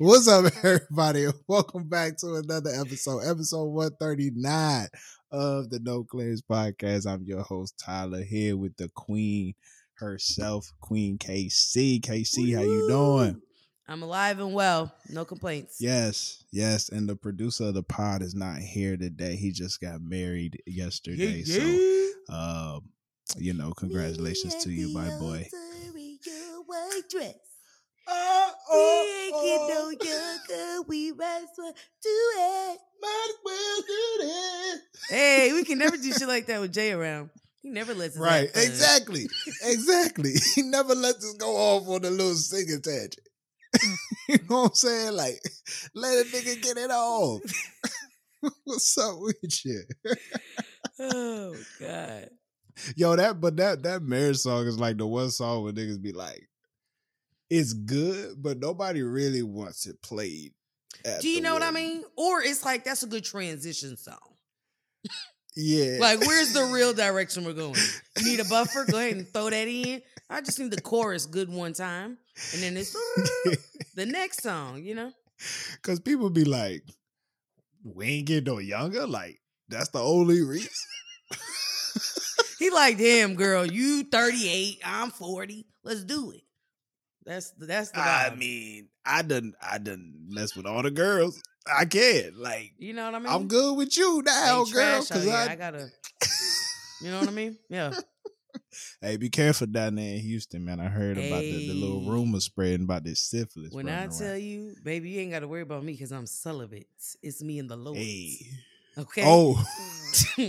What's up, everybody? Welcome back to another episode, episode 139 of the No Clearance Podcast. I'm your host, Tyler, here with the queen herself, Queen KC. KC, how you doing? I'm alive and well. No complaints. Yes, yes. And the producer of the pod is not here today. He just got married yesterday. So, um, you know, congratulations to you, my boy. Oh, oh, we ain't get no younger. We might as well do it. Might as well do that. Hey, we can never do shit like that with Jay around. He never lets us Right, exactly, exactly. He never lets us go off on a little singing tangent. you know what I'm saying? Like, let a nigga get it off. What's up with you? Oh God. Yo, that but that that marriage song is like the one song where niggas be like, it's good, but nobody really wants it played. Do you know what I mean? Or it's like that's a good transition song. Yeah. Like, where's the real direction we're going? You need a buffer? Go ahead and throw that in. I just need the chorus good one time, and then it's the next song. You know? Cause people be like, we ain't getting no younger. Like, that's the only reason. He like, damn girl, you 38, I'm 40. Let's do it. That's that's the I mean, I done I done mess with all the girls. I can't. Like, you know what I mean? I'm good with you now, Ain't girl. Cause. I, I gotta. You know what I mean? Yeah. hey, be careful down there in Houston, man. I heard about the, the little Hey. rumor spreading about this syphilis. When I running tell you, baby, you ain't got to worry about me because I'm celibate. It's me and the Lord. hey, Okay. oh,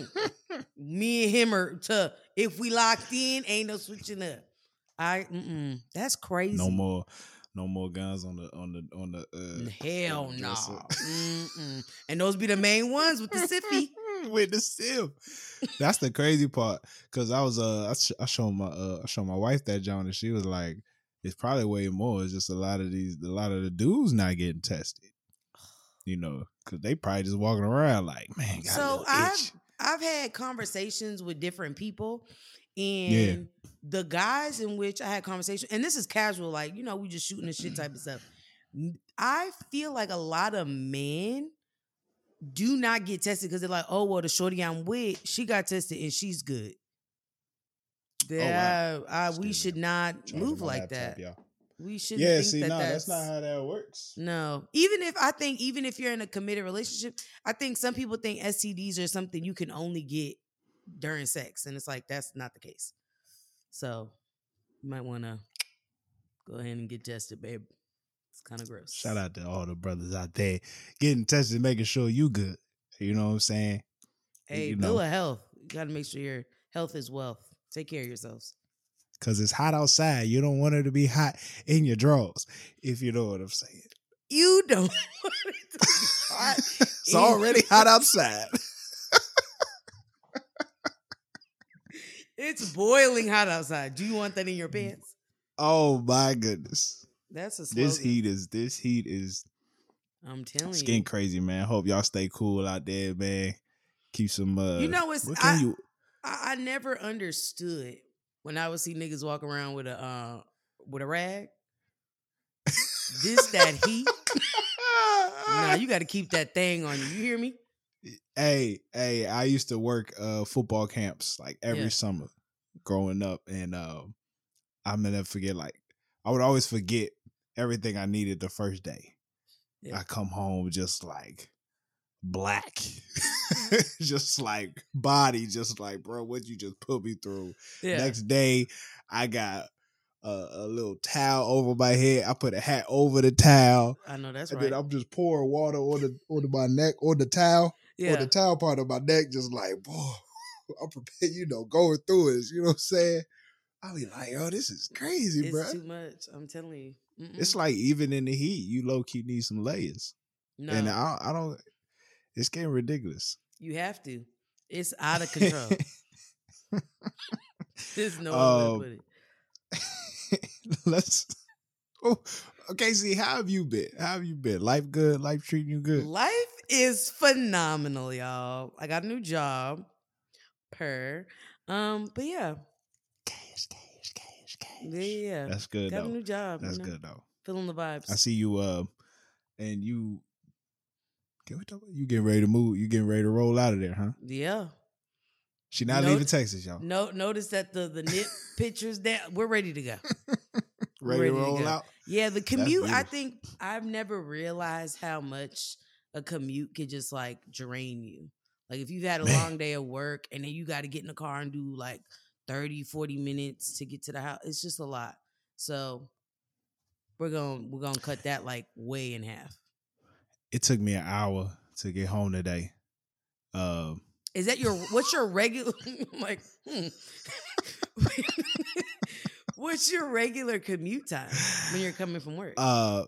me and him are to if we locked in, ain't no switching up. I mm-mm, that's crazy. no more, no more guns on the on the on the. uh Hell no. dresser. Mm-mm. And those be the main ones with the sippy. with the sip. That's the crazy part. Cause I was uh I, sh- I showed my uh I showed my wife that John and she was like, it's probably way more. It's just a lot of these a lot of the dudes not getting tested. You know, cause they probably just walking around like, man, got So I've. I've had conversations with different people, and the guys in which I had conversation, and this is casual, like you know, we just shooting the shit type of stuff. I feel like a lot of men do not get tested because they're like, oh well, the shorty I'm with, she got tested and she's good. Oh, that I, Excuse we me. should not Charging move like laptop, that. y'all. We should Yeah, think see, that no, that's, that's not how that works. no, even if I think, even if you're in a committed relationship, I think some people think STDs are something you can only get during sex, and it's like that's not the case. So you might want to go ahead and get tested, babe. It's kind of gross. Shout out to all the brothers out there getting tested, making sure you good. You know what I'm saying? Hey, you bill know. of health. You got to make sure your health is wealth. Take care of yourselves. Cause it's hot outside. You don't want it to be hot in your drawers, if you know what I'm saying. You don't want it to be hot. it's already hot outside. It's boiling hot outside. Do you want that in your pants? Oh my goodness. That's a slogan. This heat is this heat is I'm telling skin you. Skin crazy, man. Hope y'all stay cool out there, man. Keep some uh You know, it's what I, you I I never understood when I would see niggas walk around with a uh with a rag. This that heat. nah, you got to keep that thing on you. You hear me? Hey, hey, I used to work uh football camps like every Yeah. summer growing up and um I'm gonna forget like I would always forget everything I needed the first day. Yeah. I come home just like black. just like body, just like, bro, what you just put me through. Yeah. Next day, I got a, a little towel over my head. I put a hat over the towel. I know that's and right. then I'm just pouring water on the on my neck, on the towel, yeah. on the towel part of my neck, just like, boy, I'm prepared, you know, going through it. You know what I'm saying? I'll be like, yo, this is crazy, it's bro. too much. I'm telling you. Mm-mm. It's like even in the heat, you low key need some layers. no, And I, I don't. It's getting ridiculous. you have to. It's out of control. There's no other way Um, to put it. Let's. Oh, okay. See, how have you been? How have you been? Life good? Life treating you good? Life is phenomenal, y'all. I got a new job. Per. Um, but yeah. Cash, cash, cash, cash. Yeah, yeah. That's good got a new job. That's you know, good though. Feeling the vibes. I see you. Uh, and you can we talk about you getting ready to move? You getting ready to roll out of there, huh? Yeah. She not leaving Texas, y'all. No, notice that the the knit pictures down. We're ready to go. Ready, ready to roll out. Yeah, the commute. I think I've never realized how much a commute could just like drain you. Like if you've had a Man. long day of work and then you got to get in the car and do like 30, 40 minutes to get to the house, it's just a lot. So we're going we're going to cut that like way in half. It took me an hour to get home today. Um, Is that your what's your regular like hmm. What's your regular commute time when you're coming from work? uh,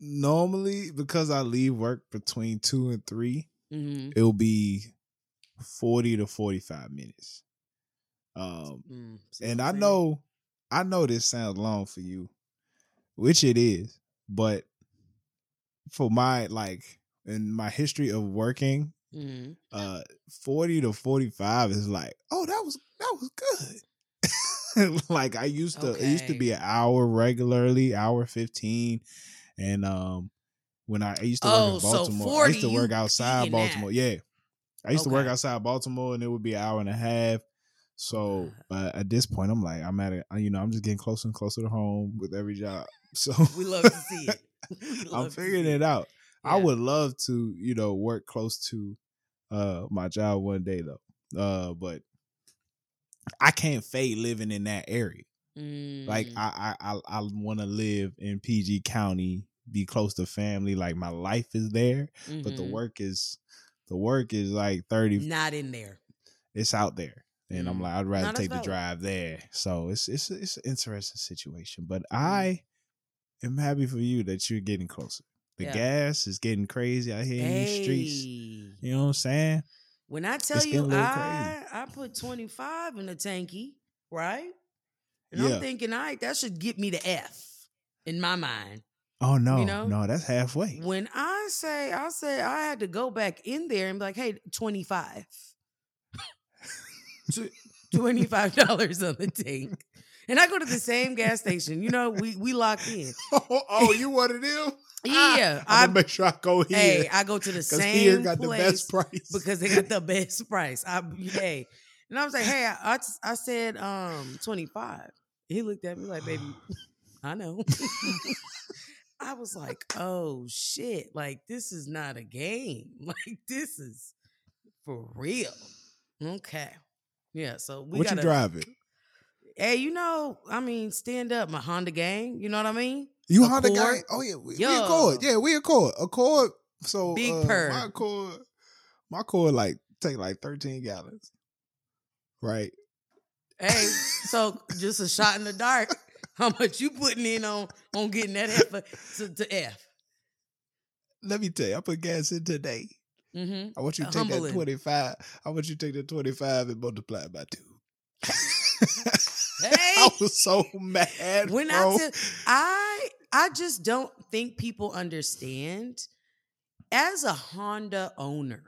normally because I leave work between two and three, mm-hmm. it'll be forty to forty-five minutes. Um, Mm, and I know, I know this sounds long for you, which it is, but for my like in my history of working, Mhm. uh, forty to forty-five is like, oh, that was that was good. like I used to, it used to be an hour regularly, hour fifteen, and um, when I, I used to work Oh, in so Baltimore, I used to work outside. Baltimore. Yeah, I used to work outside Baltimore, and it would be an hour and a half. So uh, at this point, I'm like, I'm at it. You know, I'm just getting closer and closer to home with every job. So We love to see it. I'm figuring see it out. I would love to, you know, work close to uh my job one day though. Uh, but I can't fade living in that area. Like Mm. I I I, I want to live in PG County, be close to family. Like my life is there, but the Mhm. work is the work is like thirty. not in there. It's out there, and I'm Mm. like I'd rather that's take the drive there. So it's it's it's an interesting situation. But Mm. I am happy for you that you're getting closer. The Yeah. gas is getting crazy out here in these streets. You know what I'm saying? When I tell It's you getting a little I I put 25 in the tanky, right? And Yeah. I'm thinking, all right, that should get me to F in my mind. Oh no, know? no, that's halfway. When I say, I say I had to go back in there and be like, hey, 25. $25 on the tank. And I go to the same gas station. You know, we we locked in. oh, oh, you one of them? Yeah. I make sure I go here. hey, I go to the because same here got the best price. because they got the best price. I hey. And I was like, hey, I, I, I said um 25. He looked at me like, baby, I know. I was like, oh shit. Like, this is not a game. Like, this is for real. Okay. Yeah. So we what gotta you driving? Hey, you know, I mean, stand up, my Honda gang. You know what I mean? You Honda gang? Oh yeah, we, we Yeah. Accord. Yeah, we Accord. Accord. So Big uh, purr. my Accord, my Accord like take like thirteen gallons, right? Hey, so just a shot in the dark. How much you putting in on on getting that F to, to F? Let me tell you, I put gas in today. Mm-hmm. I want you to take Humbling. that twenty five. I want you to take that twenty five and multiply it by two. Hey, I was so mad, when bro. I I I just don't think people understand. As a Honda owner,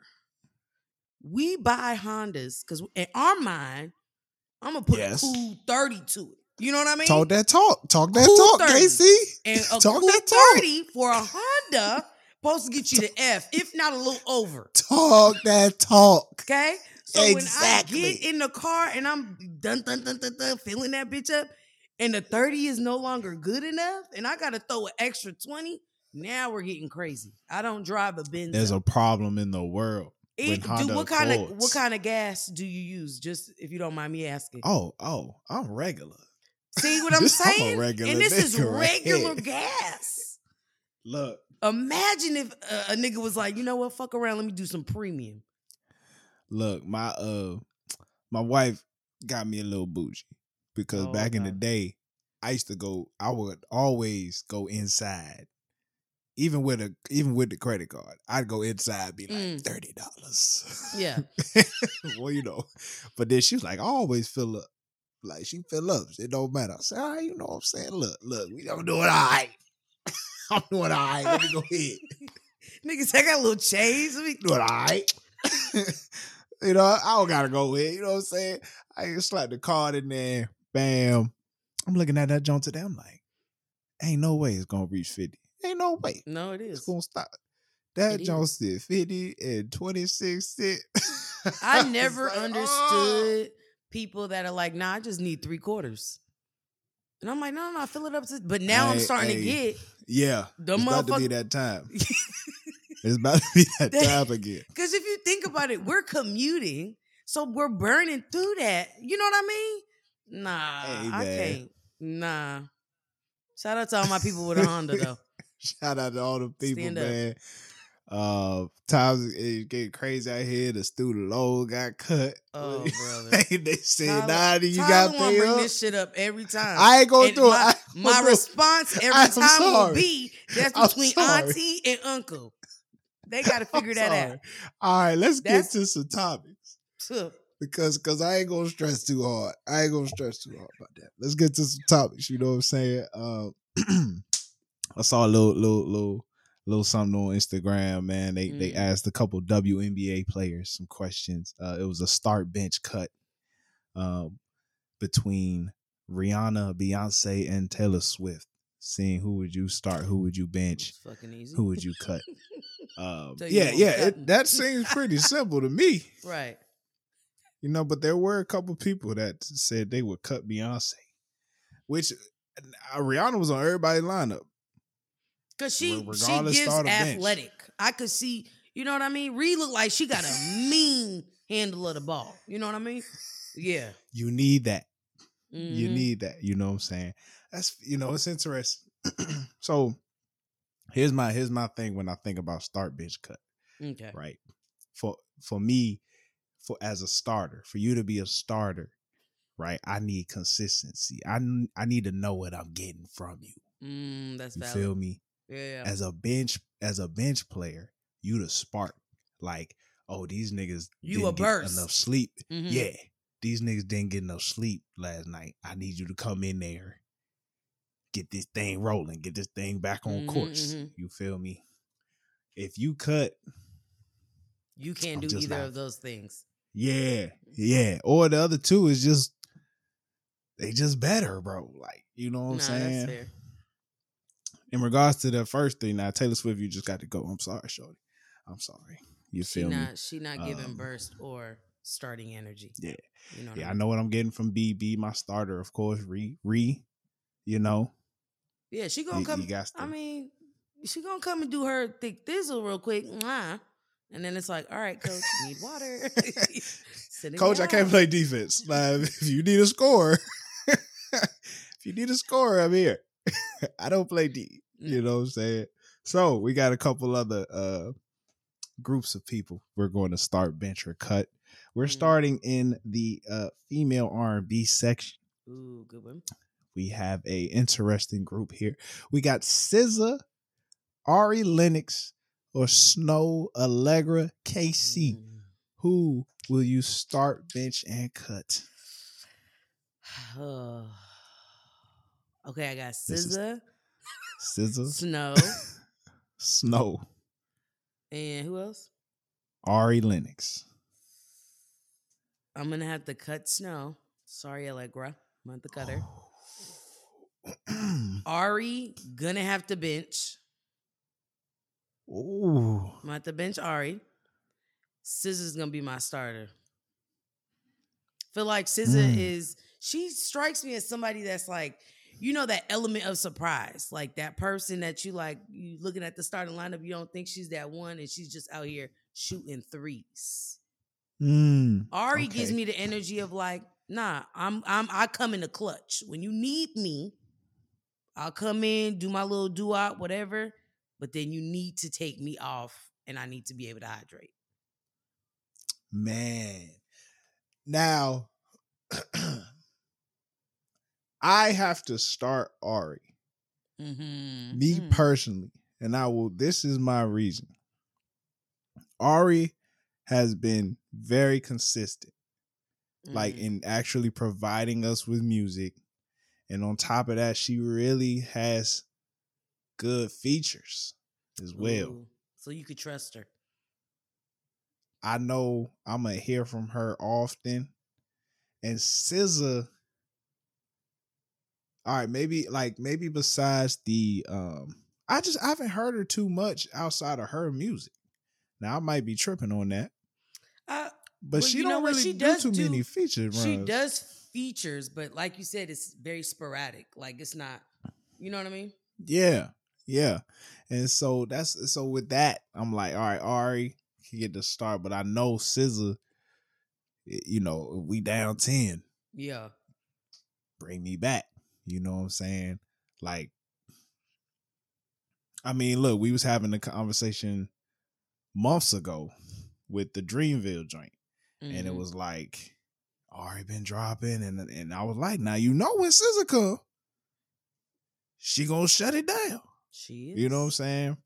we buy Hondas because in our mind, I'm gonna put Yes. a cool thirty to it. You know what I mean? talk that talk. Talk that Cool talk, 30. KC. and a talk cool that talk. thirty for a Honda supposed to get you to F, if not a little over. Talk that talk. Okay. So when I get in the car and I'm dun dun dun dun dun filling that bitch up, and the 30 is no longer good enough, and I gotta throw an extra 20, now we're getting crazy. I don't drive a Benz. There's a problem in the world. It- Honda what kind of what kind of gas do you use? Just if you don't mind me asking. Oh, oh, I'm regular. See what I'm I'm saying? regular and this is right regular here. gas. Look, Imagine if a, a nigga was like, you know what, fuck around, let me do some premium. Look, my uh my wife got me a little bougie because Oh, back in the day, I used to go, I would always go inside. Even with a even with the credit card, I'd go inside, be like Mm. thirty dollars. Yeah. well, you know. But then she was like, I always fill up. Like she fill up. It don't matter. I said, all right, you know what I'm saying? Look, look, we I'm doing all right. I'm doing all right. Let me go ahead. Niggas, I got a little change. Let me doing all right. you know, I don't gotta go with. You know what I'm saying? I just slap the card in there. Bam. I'm looking at that joint today. I'm like, ain't no way it's gonna reach 50. Ain't no way. No, it is. It's gonna stop. That It Jones did 50 and 26 cents. I never like, "Oh." understood people that are like, nah, I just need three quarters. And I'm like, no, no, no, fill it up to. But now I'm Hey, starting to get Yeah. the it's about to be that time. It's about to be that time again. Because if you think about it, we're commuting, so we're burning through that. You know what I mean? Nah, Hey, I can't. Nah. Shout out to all my people with a Honda though. Shout out to all the people, Stand up. man. Uh, times it getting crazy out here. The student loan got cut. Oh, brother. they say, Tyler- nah, you got to bring up. this shit up every time. I ain't going And through my, it. I my gonna do it. response every I'm time will be that's between auntie and uncle. They got to figure that sorry. All right, let's That's- get to some topics out. because because I ain't gonna stress too hard. I ain't gonna stress too hard about that. Let's get to some topics. You know what I'm saying? Uh, I saw a little little little little something on Instagram. Man, they they Mm. asked a couple WNBA players some questions. Uh, it was a start bench cut um, between Rihanna, Beyonce, and Taylor Swift. Seeing who would you start, who would you bench, fucking easy. who would you cut? Um, you yeah, yeah, it, that seems pretty simple to me. right. You know, but there were a couple people that said they would cut Beyonce, which uh, Rihanna was on everybody's lineup. Cause she she gives start a bench. athletic. I could see, you know what I mean? Ree look like she got a mean handle of the ball. You know what I mean? Yeah. You need that. You Mhm. need that. You know what I'm saying? That's you know, it's interesting. so here's my here's my thing when I think about start bench cut, Okay. right? For for me, for as a starter, for you to be a starter, right? I need consistency. I I need to know what I'm getting from you. Mm, that's You valid. feel me? yeah. as a bench as a bench player, you the spark. Like, oh, these niggas You didn't a get burst. enough sleep. Mhm. Yeah, these niggas didn't get enough sleep last night. I need you to come in there, get this thing rolling, get this thing back on Mhm, course. mhm. You feel me? If you cut, You can't I'm do either of those things. yeah, yeah. Or the other two is just they just better, bro. Like, you know what I'm nah, saying? In regards to the first thing, now Taylor Swift, you just got to go. I'm sorry, Shorty. I'm sorry. You She feel me? not she not giving Um, burst or starting energy. Yeah. You know Yeah, I I know what I'm getting from BB, my starter, of course. Re, re, you know, Yeah, she gonna you, come. you. I mean, she gonna come and do her thick thizzle real quick, mwah. and then it's like, all right, coach, you need water. Coach, I can't play defense. Like, if you need a score, if you need a score, I'm here. I don't play D. You know what I'm saying? So we got a couple other uh groups of people we're going to start bench or cut. We're Mm. starting in the uh female R&B section. Ooh, good one. We have a interesting group here. We got SZA, Ari Lennox, or Snoh Aalegra KC. Mm. Who will you start, bench, and cut? okay, I got SZA, SZA, Snoh, Snoh, and who else? Ari Lennox. I'm gonna have to cut Snoh. Sorry, Aalegra. I'm gonna have to cut her. Ari gonna have to bench. Ooh. I'm gonna have to bench Ari. SZA's gonna be my starter. Feel like SZA Mm. is she strikes me as somebody that's like, you know, that element of surprise. Like that person that you like, you looking at the starting lineup, you don't think she's that one, and she's just out here shooting threes. Mm. Ari gives me the energy of like, nah, I'm I'm I come in the clutch. When you need me, I'll come in, do my little doo-wop, whatever. But then you need to take me off and I need to be able to hydrate. Man. Now, I have to start Ari. Mm-hmm. me personally, and I will. This is my reason. Ari has been very consistent, like Mm-hmm. in actually providing us with music, and on top of that, she really has good features as well. Ooh, So you could trust her. I know I'm gonna hear from her often, and SZA. All right, maybe like maybe besides the um, I just I haven't heard her too much outside of her music. Now I might be tripping on that, Uh, but Well, she don't really She do too do- many feature she does features, but like you said, it's very sporadic. Like it's not. You know what I mean? Yeah, yeah, and so that's so with that, I'm like, all right, Ari can get the start, but I know SZA. You know, we down ten. Yeah. bring me back. You know what I'm saying? Like, I mean, look, we was having a conversation months ago with the Dreamville joint, and it Mhm. was like already been dropping, and and I was like, now you know when SZA come, she gonna shut it down. she is. You know what I'm saying?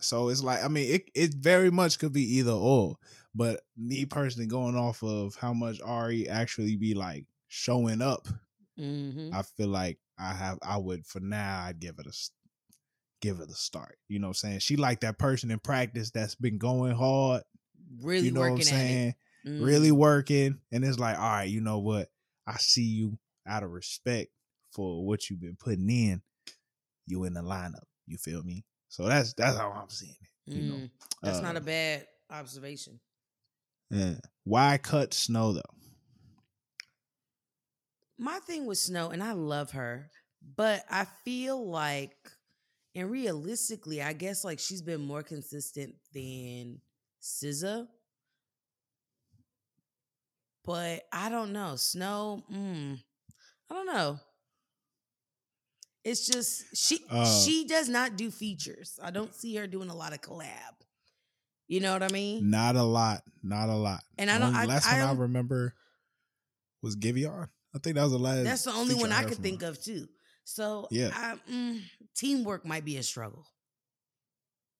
So it's like, I mean, it it very much could be either or. But me personally, going off of how much Ari actually be like showing up Mhm. I feel like I have I would for now I'd give it a give it a start. You know what I'm saying? She like that person in practice that's been going hard. Really you know working what I'm saying? Mhm. Really working. And it's like, all right, you know what? I see you out of respect for what you've been putting in. You in the lineup. You feel me? So that's that's how I'm seeing it. You know. Mm. That's not Uh, a bad observation. Yeah. Why cut Snoh though? My thing with Snoh, and I love her, but I feel like, and realistically, I guess like she's been more consistent than SZA. But I don't know. Snoh, mm, I don't know. It's just she Uh, she does not do features. I don't see her doing a lot of collab. You know what I mean? Not a lot. Not a lot. And I don't- I- last I one I don't- remember was Giveon. I think that was the last. That's the only one I could think her. of too. So Yeah. I, mm, teamwork might be a struggle.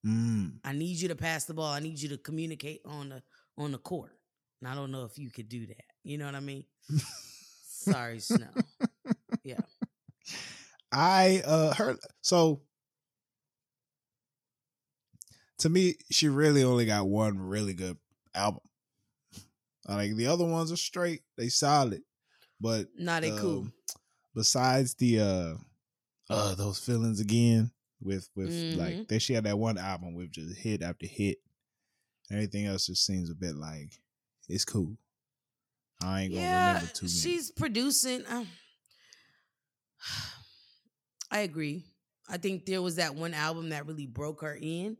Mm. I need you to pass the ball. I need you to communicate on the on the court. And I don't know if you could do that. You know what I mean? Sorry, Snoh. Yeah. I uh heard so to me, she really only got one really good album. Like the other ones are straight, they solid. But Nah, they cool. um, besides the uh uh those feelings again with with Mhm. like they she had that one album with just hit after hit. Everything else just seems a bit like it's cool. I ain't gonna Yeah, remember too many. she's producing. Um, I agree. I think there was that one album that really broke her in,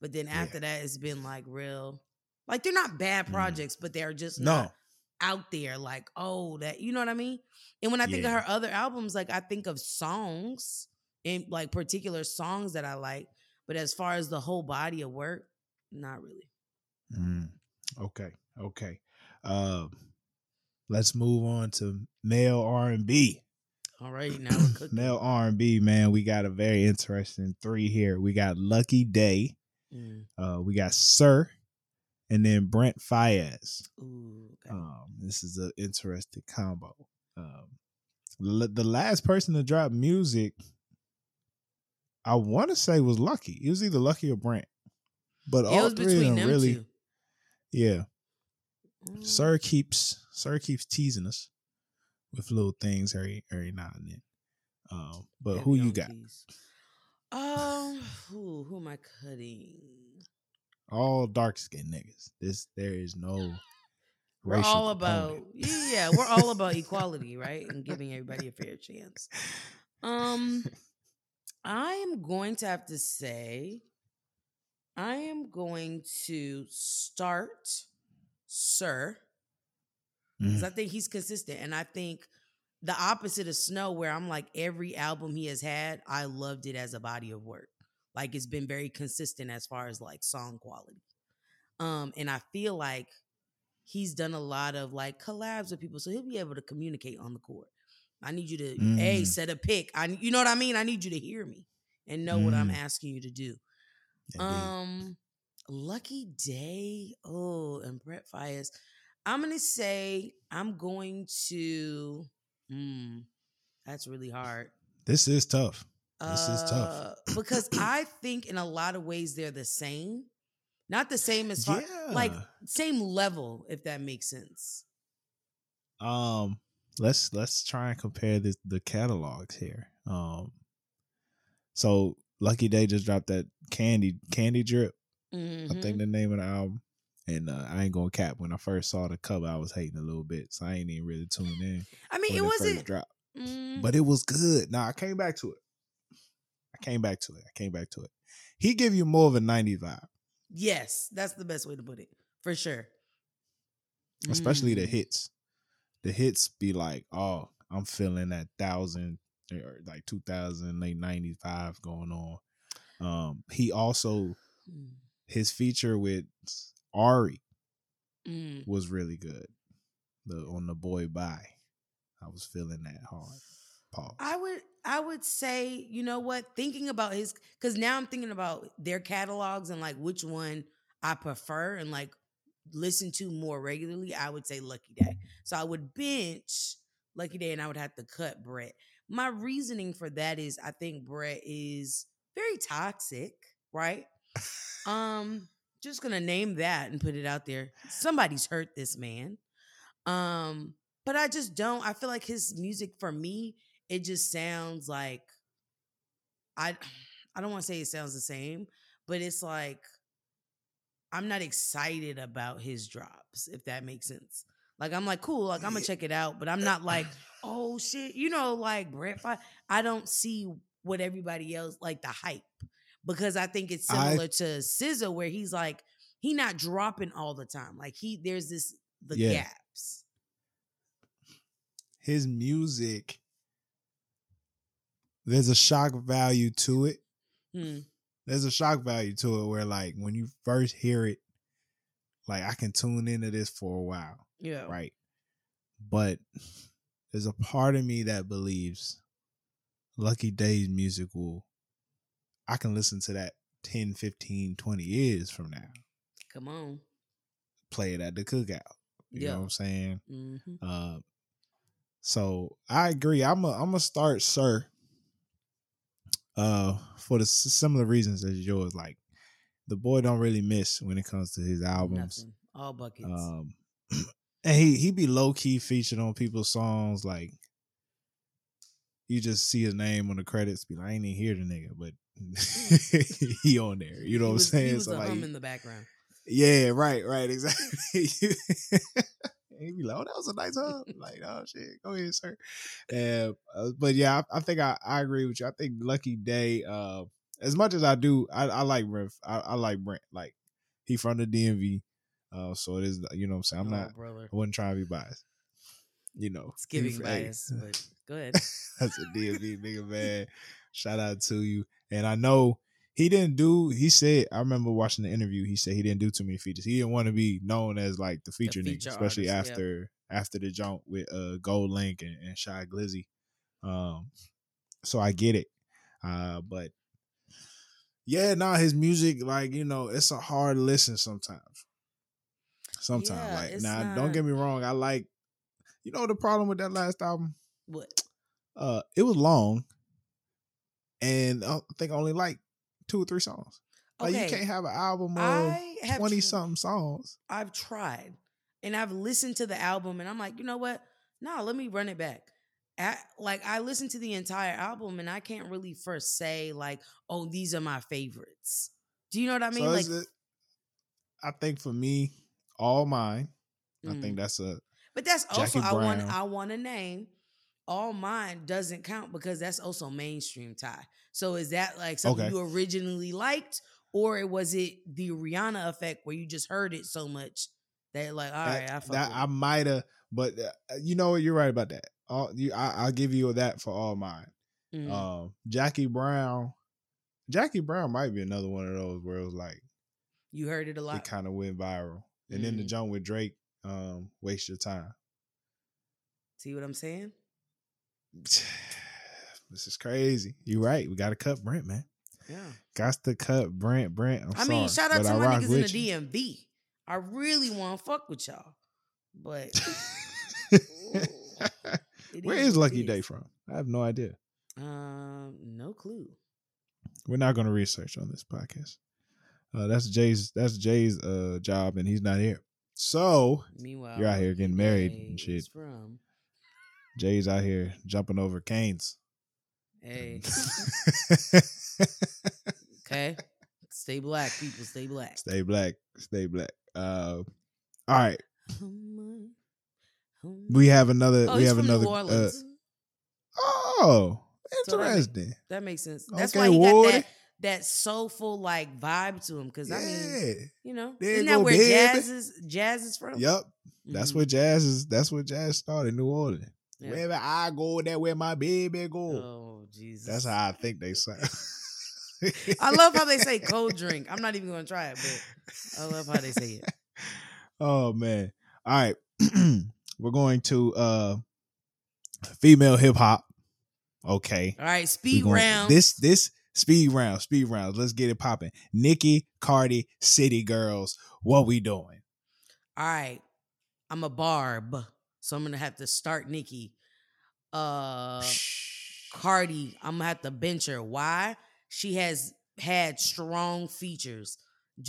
but then Yeah. after that, it's been like real. Like they're not bad Mm. projects, but they're just no. not out there. Like oh, that you know what I mean. And when I think Yeah. of her other albums, like I think of songs and like particular songs that I like. But as far as the whole body of work, not really. Mm, okay, okay. Uh, let's move on to male R and B. All right, now. Male R and B, man. We got a very interesting three here. We got Lucky Daye. Mm. Uh, we got Sir, and then Brent Faiyaz. Ooh, okay. Um, this is an interesting combo. Um, l- the last person to drop music, I want to say was Lucky. It was either Lucky or Brent, but it all three of them them really, two. yeah. Mm. Sir keeps Sir keeps teasing us with little things every every now and then. Um, but who you got? keys. Um, who who am I cutting? All dark skinned niggas. This there is no. We're racial all about component. yeah, yeah, we're all about equality, right? And giving everybody a fair chance. Um, I am going to have to say, I am going to start Sir because Mhm. I think he's consistent, and I think the opposite of Snoh, where I'm like every album he has had, I loved it as a body of work. Like it's been very consistent as far as like song quality. Um, and I feel like he's done a lot of like collabs with people, so he'll be able to communicate on the court. I need you to a Mm. set a pick. I you know what I mean. I need you to hear me and know what I'm Mm. asking you to do. Indeed. Um, Lucky Daye. Oh, and Brett Faiyaz. I'm gonna say I'm going to. Hmm, that's really hard. this is tough. This is tough. Uh, because I think in a lot of ways they're the same. Not the same as far like same level, if that makes sense. Um, let's let's try and compare this the catalogs here. Um, so Lucky Daye just dropped that Candy Candy Drip. Mhm. I think the name of the album. And uh, I ain't gonna cap. When I first saw the cover, I was hating a little bit, so I ain't even really tuned in. I mean, it wasn't. dropped, mm, but it was good. Now I came back to it. I came back to it. I came back to it. He give you more of a '90s vibe, yes, that's the best way to put it, for sure. especially the Mm. hits. The hits be like, oh, I'm feeling that thousand or like 2000 late '90s vibe going on. Um, he also Mm. His feature with Ari Mm. was really good. The on the boy bye, I was feeling that hard. Pause. I would I would say, you know what, thinking about his cuz now I'm thinking about their catalogs and like which one I prefer and like listen to more regularly, I would say Lucky Daye. So I would bench Lucky Daye and I would have to cut Brett. My reasoning for that is I think Brett is very toxic, right? Um just to name that and put it out there. Somebody's hurt this man. Um but I just don't I feel like his music for me it just sounds like I I don't want to say it sounds the same, but it's like I'm not excited about his drops, if that makes sense. Like I'm like, cool, like I'm gonna check it out, but I'm not like, oh shit, you know, like Brett. I don't see what everybody else like the hype because I think it's I- similar to SZA where he's like he not dropping all the time. Like he there's this the Yeah. gaps. His music, there's a shock value to it. Hmm. There's a shock value to it where like when you first hear it, like I can tune into this for a while, Yeah. right? But there's a part of me that believes Lucky Daye's music will I can listen to that 10, 15, 20 years from now. Come on. Play it at the cookout. You Yeah. know what I'm saying? hmm Uh, so I agree. I'm a, I'm gonna start Sir. Uh, for the similar reasons as yours. Like the boy don't really miss when it comes to his albums. Nothing. All buckets. Um, and he he be low key featured on people's songs. Like you just see his name on the credits. Be like, I ain't even hear the nigga, but he on there. You know He what I'm He saying? was So like, hum in the background. yeah, right, right, exactly. he be like, "Oh, that was a nice hug." like, "Oh shit, go ahead, sir." Uh, but yeah, I, I think I, I agree with you. I think Lucky Daye, uh, as much as I do, I, I like Brent. I, I like Brent. Like he from the DMV, uh, so it is. You know, what I'm saying I'm Oh, not. brother. I wasn't trying to be biased. You know, It's giving bias, but go ahead. that's a DMV nigga, man. Shout out to you. And I know he didn't do. He said I remember watching the interview. He said he didn't do too many features. He didn't want to be known as like the feature, nigga, feature especially artist, yeah. after after the jump with uh GoldLink and, and Shy Glizzy. Um, so I get it. Uh, but yeah, nah, his music like you know it's a hard listen sometimes. Sometimes, Yeah, like now, not- don't get me wrong. I like. You know the problem with that last album? What? uh it was long and uh, i think only like two or three songs like Okay. you can't have an album of 20 tr- something songs I've tried and I've listened to the album and I'm like, you know what? No, let me run it back. Like I listened to the entire album and I can't really first say like, oh, these are my favorites. Do you know what I mean? so like, it, i think for me all mine i mm. think that's a but that's also Jackie I want I want a name. All mine doesn't count because that's also mainstream tie. So is that like something Okay. you originally liked, or it was it the Rihanna effect where you just heard it so much that like, all right, that, I fuck that i might have but uh, you know what you're right about that all you I, i'll give you that for all mine Mhm. um jackie brown jackie brown might be another one of those where it was like you heard it a lot. it kind of went viral and then the Mhm. jump with drake um waste your time See what I'm saying? this is crazy. You're right. We got to cut Brent, man. Yeah. Got to cut Brent. Brent. I'm i mean, shout out to I my niggas in the you. DMV. I really want to fuck with y'all, but it Where is is Lucky Daye from? I have no idea. Um, no clue. We're not going to research on this podcast. Uh, that's Jay's. That's Jay's uh job, and he's not here. So Meanwhile, You're out here getting married and shit. From Jay's out here jumping over canes. Hey. okay. Stay black, people. Stay black. Stay black. Stay black. Uh, all right. We have another. Oh, we he's have from another. New Uh, oh, So that interesting. that makes sense. That's okay, why he got that that soulful like vibe to him. Because yeah. I mean, you know, There isn't you that where baby. jazz is? Jazz is from. Yep. That's Mhm. where jazz is. That's where jazz started. New Orleans. Yeah. Wherever I go, that where my baby go. Oh Jesus. That's how I think they sound. I love how they say cold drink. I'm not even gonna try it, but I love how they say it. Oh man. All right. We're going to uh female hip hop. Okay. All right, speed going- round. This this speed round, speed rounds. Let's get it popping. Nicki, Cardi, City Girls. What we doing? All right, I'm a barb, so I'm gonna have to start Nicki. Uh, Cardi, I'm gonna have to bench her. Why? She has had strong features.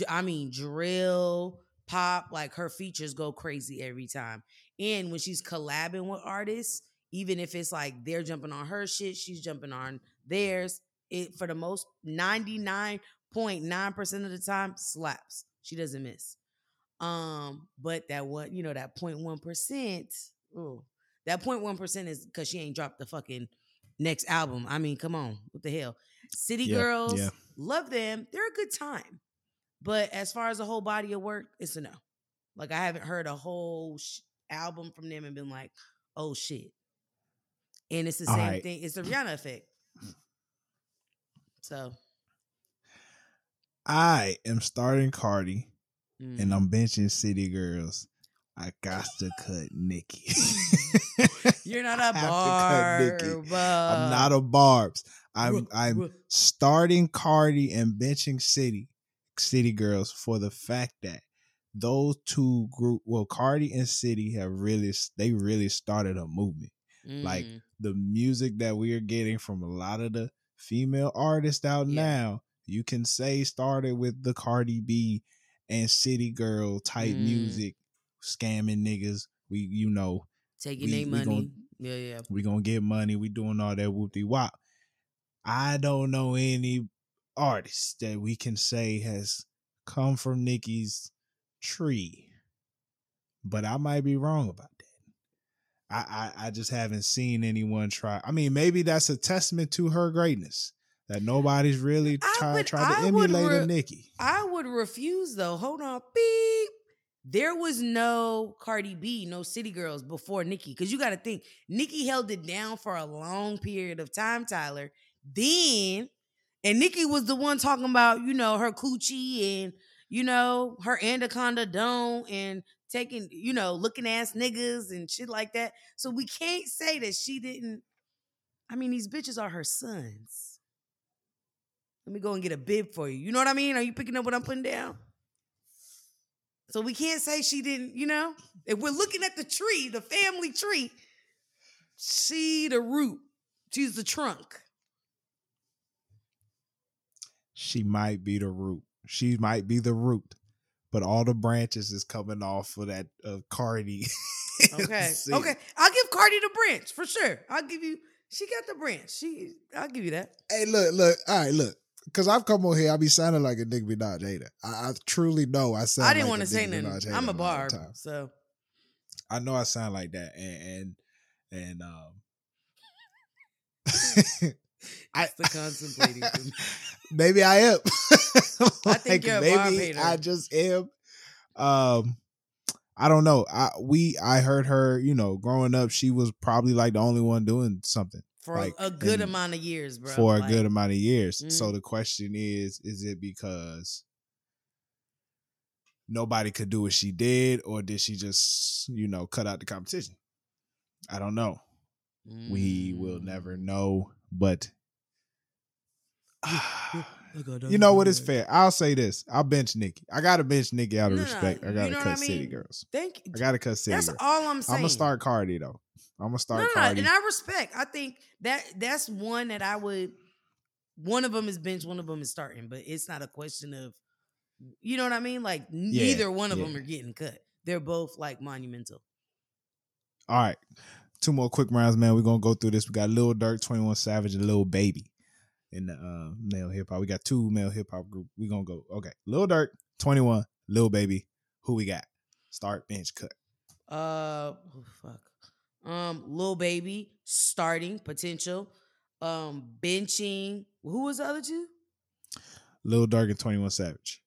I mean, drill, pop, like her features go crazy every time. And when she's collabing with artists, even if it's like they're jumping on her shit, she's jumping on theirs. It for the most 99.9% of the time slaps. She doesn't miss. Um, but that one, you know, that 0.1%, ooh, that 0.1% is because she ain't dropped the fucking next album. I mean, come on, what the hell? City Yeah, Girls, yeah. love them. They're a good time. But as far as a whole body of work, it's a no. Like I haven't heard a whole sh- album from them and been like, oh shit. And it's the All same right. thing. It's the Rihanna effect. So, I am starting Cardi mm. and I'm benching City Girls. I got to cut Nicki. you're not a I have to cut barb. I'm not a Barb's. I'm I'm starting Cardi and benching City City Girls for the fact that those two group well Cardi and City have really they really started a movement. like, Mm. The music that we are getting from a lot of the female artists out Yeah. now, you can say started with the Cardi B and City Girl type Mm. music, scamming niggas. We you know taking their money. gon- yeah, yeah. we gonna get money. We doing all that whoop de wop. I don't know any artist that we can say has come from Nicki's tree, but I might be wrong about that. I, I I just haven't seen anyone try. I mean, maybe that's a testament to her greatness that nobody's really trying try to I emulate a re- Nicki. I would refuse though. Hold on, beep. There was no Cardi B, no City Girls before Nicki. Cause you gotta think, Nicki held it down for a long period of time, Tyler. Then, and Nicki was the one talking about, you know, her coochie and, you know, her anaconda dome and taking, you know, looking ass niggas and shit like that. So we can't say that she didn't. I mean, these bitches are her sons. Let me go and get a bib for you. You know what I mean? Are you picking up what I'm putting down? So we can't say she didn't, you know? If we're looking at the tree, the family tree, she the root. She's the trunk. She might be the root. She might be the root, but all the branches is coming off of that of Cardi. Okay. Okay. I'll give Cardi the branch for sure. I'll give you she got the branch. She I'll give you that. Hey, look, look. All right, look. Cause I've come on here, I be sounding like a Nicki Minaj hater. I, I truly know I sound. I didn't like want to say nothing. I'm a barb. So I know I sound like that, and and and um. I the contemplating maybe I am. I think you're a maybe barb hater. I just am. Um, I don't know. I we I heard her. You know, growing up, she was probably like the only one doing something For Like, a good amount of years, bro. for a good amount of years. So Mhm. the question is: Is it because nobody could do what she did, or did she just you know cut out the competition? I don't know. We will mm. never know, but. You know what? It's fair. I'll say this. I'll bench Nicki. I gotta bench Nicki out of No, respect. I gotta know cut I City? Girls. Thank you. I gotta cut City That's Girls. all I'm saying. I'm gonna start Cardi though. I'm gonna start Cardi. and I respect. I think that that's one that I would. One of them is bench, one of them is starting, but it's not a question of, you know what I mean. Like neither one of yeah. them are getting cut. They're both like monumental. All right. two more quick rounds, man. We're gonna go through this. We got Lil Durk, 21 Savage, and Lil Baby in the uh, male hip hop. We got two male hip hop group. We gonna go. Okay. Lil Durk, 21, Lil Baby. Who we got? Start bench cut. Uh oh, fuck. Um, Lil Baby starting potential. Um, benching. Who was the other two? Lil Durk and 21 Savage.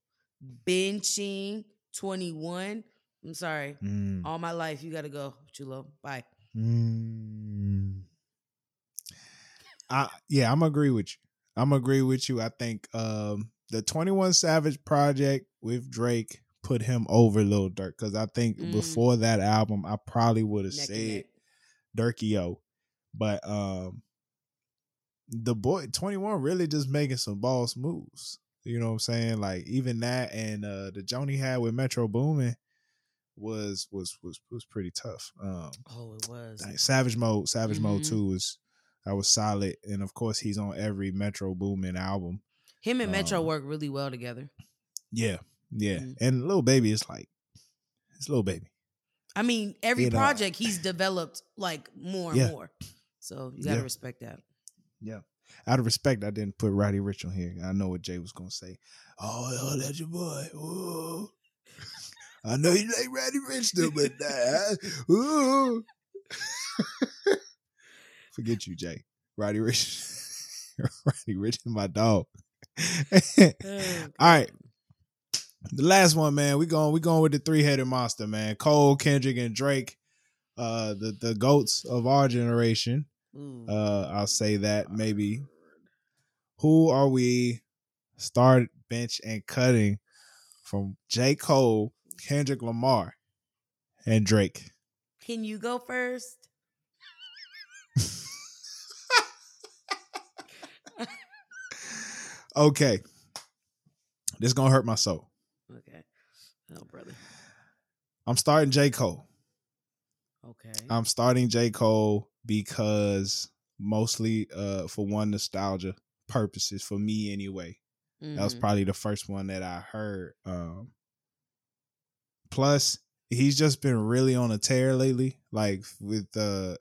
Benching 21. I'm sorry. Mm. All my life, you gotta go, Chulo. Bye. Mm. I yeah, I'm agree with you. I'm agree with you. I think um the 21 Savage project with Drake put him over Lil Durk because I think Mm. before that album, I probably would have said. Durkio, but um the boy 21 really just making some boss moves. You know what I'm saying? Like even that and uh the Joni had with Metro Boomin was was was was pretty tough. Um Oh, it was. like, Savage Mode, Savage Mode Mhm. 2 was that was solid. And of course he's on every Metro Boomin album. Him and Metro um, work really well together. Yeah. Yeah. Mhm. And Lil Baby is like it's Lil Baby. I mean, every You know. project he's developed like more and Yeah. more. So you gotta Yeah. respect that. Yeah. Out of respect, I didn't put Roddy Ricch on here. I know what Jay was gonna say. Oh, oh that's your boy. Ooh. I know you like Roddy Ricch though, but nah. Ooh. Forget you, Jay. Roddy Ricch. Roddy Ricch is my dog. Oh, All right. The last one, man. We going we going with the three headed monster, man. Cole, Kendrick, and Drake. Uh the, the goats of our generation. Ooh. Uh, I'll say that maybe. Who are we start bench and cutting from J. Cole, Kendrick Lamar, and Drake? Can you go first? Okay. This gonna hurt my soul. Oh, brother. I'm starting J. Cole. Okay. I'm starting J. Cole because mostly uh for one nostalgia purposes for me anyway. That was Mhm. probably the first one that I heard. Um, plus, he's just been really on a tear lately, like with uh,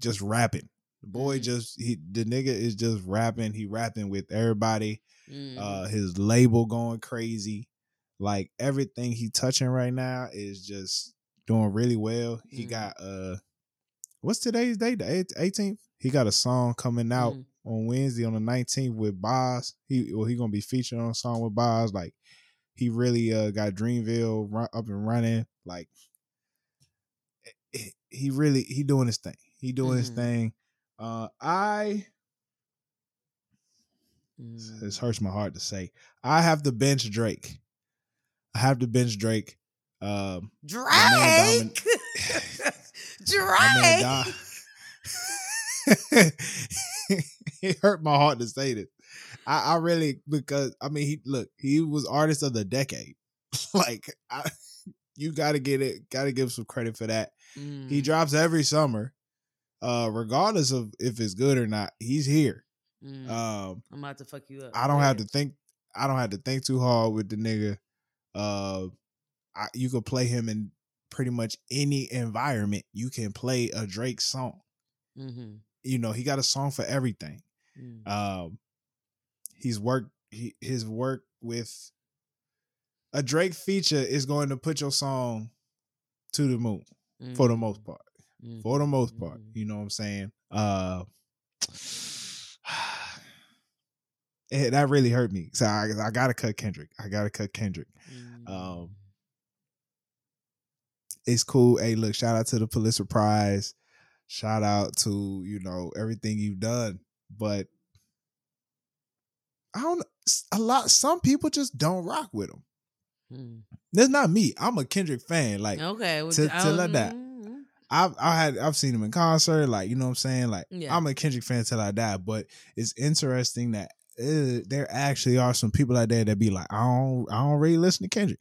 just rapping. The boy Mhm. just he the nigga is just rapping. He rapping with everybody. Mhm. Uh, his label going crazy. Like everything he touching right now is just doing really well. He Mhm. got uh, what's today's date? The eighteenth. He got a song coming out Mhm. on Wednesday on the 19th with Bas. He well, he gonna be featured on a song with Bas. Like he really uh got Dreamville run, up and running. Like he- he really he doing his thing. He doing his Mhm. thing. Uh I Mhm. this hurts my heart to say. I have to bench Drake. I have to bench Drake. Um Drake. Drake. died. it hurt my heart to say this. I, I really because I mean he look he was artist of the decade. like I, you got to get it, got to give some credit for that. He Mm, drops every summer, uh, regardless of if it's good or not. He's here. mm. Um, I'm about to fuck you up. I don't have to think. I don't have to think too hard with the nigga. Uh, I, you could play him in pretty much any environment. You can play a Drake song. Mhm. You know, he got a song for everything. Mm. Um, he's worked he, his work with a Drake feature is going to put your song to the moon for the most part. For the most part, Mhm. you know what I'm saying. Uh, it, that really hurt me. So I, I gotta cut Kendrick. I gotta cut Kendrick. Mm. Um, it's cool. Hey, look, shout out to the Pulitzer Prize. Shout out to you know everything you've done, but I don't. A lot. Some people just don't rock with him. Mm. That's not me. I'm a Kendrick fan. Like Okay. well, to- I to that- mm, I've I had I've seen him in concert. Like you know what I'm saying. Like Yeah. I'm a Kendrick fan till I die. But it's interesting that uh, there actually are some people out there that be like, I don't I don't really listen to Kendrick.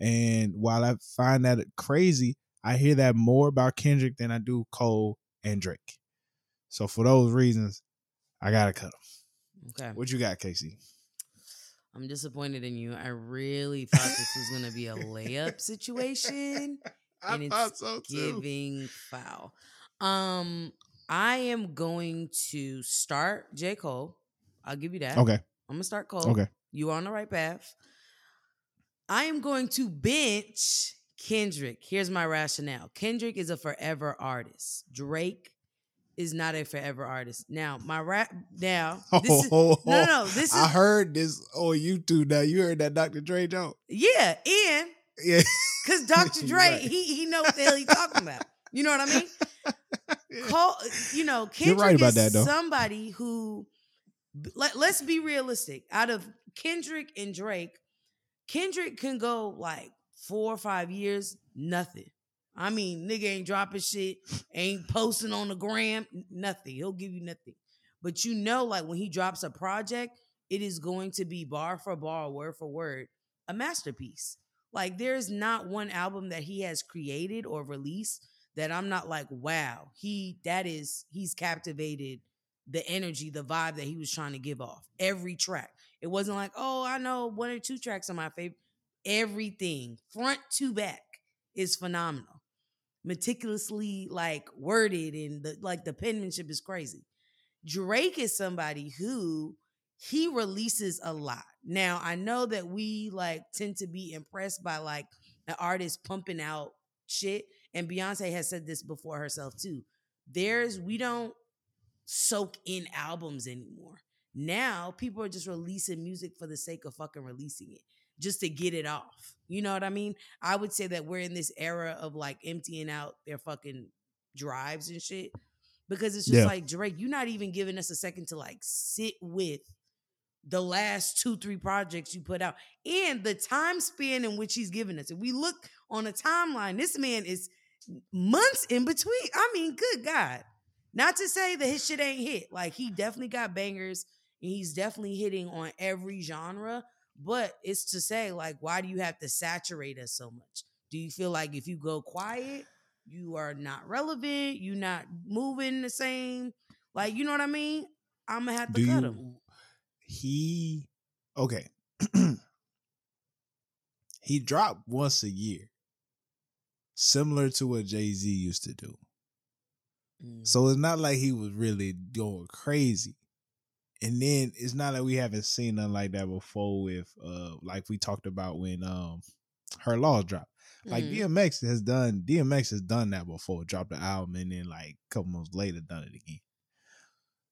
And while I find that crazy, I hear that more about Kendrick than I do Cole and Drake. So for those reasons, I gotta cut him. Okay. What you got, KC? I'm disappointed in you. I really thought this was gonna be a layup situation. And it's Giving foul. Um, I am going to start J. Cole. I'll give you that. Okay. I'm gonna start Cole. Okay. You are on the right path. I am going to bench Kendrick. Here's my rationale. Kendrick is a forever artist. Drake is not a forever artist. Now, my rap now this is, no, no, no, this is I heard this on YouTube now. You heard that Dr. Dre joke? yeah, and Yeah. because Dr. Dre, Right. he he know what the hell he talking about. You know what I mean? Cole, you know, You're Kendrick right about is that, though. somebody who let, let's be realistic. Out of Kendrick and Drake, Kendrick can go like four or five years, nothing. I mean, nigga ain't dropping shit, ain't posting on the gram, nothing. He'll give you nothing. But you know, like when he drops a project, it is going to be bar for bar, word for word, a masterpiece. Like there's not one album that he has created or released that I'm not like, wow, he that is he's captivated the energy, the vibe that he was trying to give off. Every track. It wasn't like, oh, I know one or two tracks are my favorite. Everything, front to back, is phenomenal. Meticulously like worded and the like the penmanship is crazy. Drake is somebody who he releases a lot. Now, I know that we like tend to be impressed by like an artist pumping out shit. And Beyonce has said this before herself too. There's we don't soak in albums anymore. Now people are just releasing music for the sake of fucking releasing it, just to get it off. You know what I mean? I would say that we're in this era of like emptying out their fucking drives and shit. Because it's just Yeah. like Drake, you're not even giving us a second to like sit with the last two, three projects you put out and the time span in which he's given us. If we look on a timeline, this man is months in between. I mean, good God. Not to say that his shit ain't hit. Like he definitely got bangers and he's definitely hitting on every genre. But it's to say, like, why do you have to saturate us so much? Do you feel like if you go quiet, you are not relevant, you're not moving the same? Like, you know what I mean? I'm gonna have to Do cut you him. he okay. he dropped once a year. Similar to what Jay-Z used to do. Mm. So it's not like he was really going crazy. And then it's not like we haven't seen nothing like that before with uh like we talked about when um her laws dropped. Like Mm. DMX has done DMX has done that before, dropped the album and then like a couple months later done it again.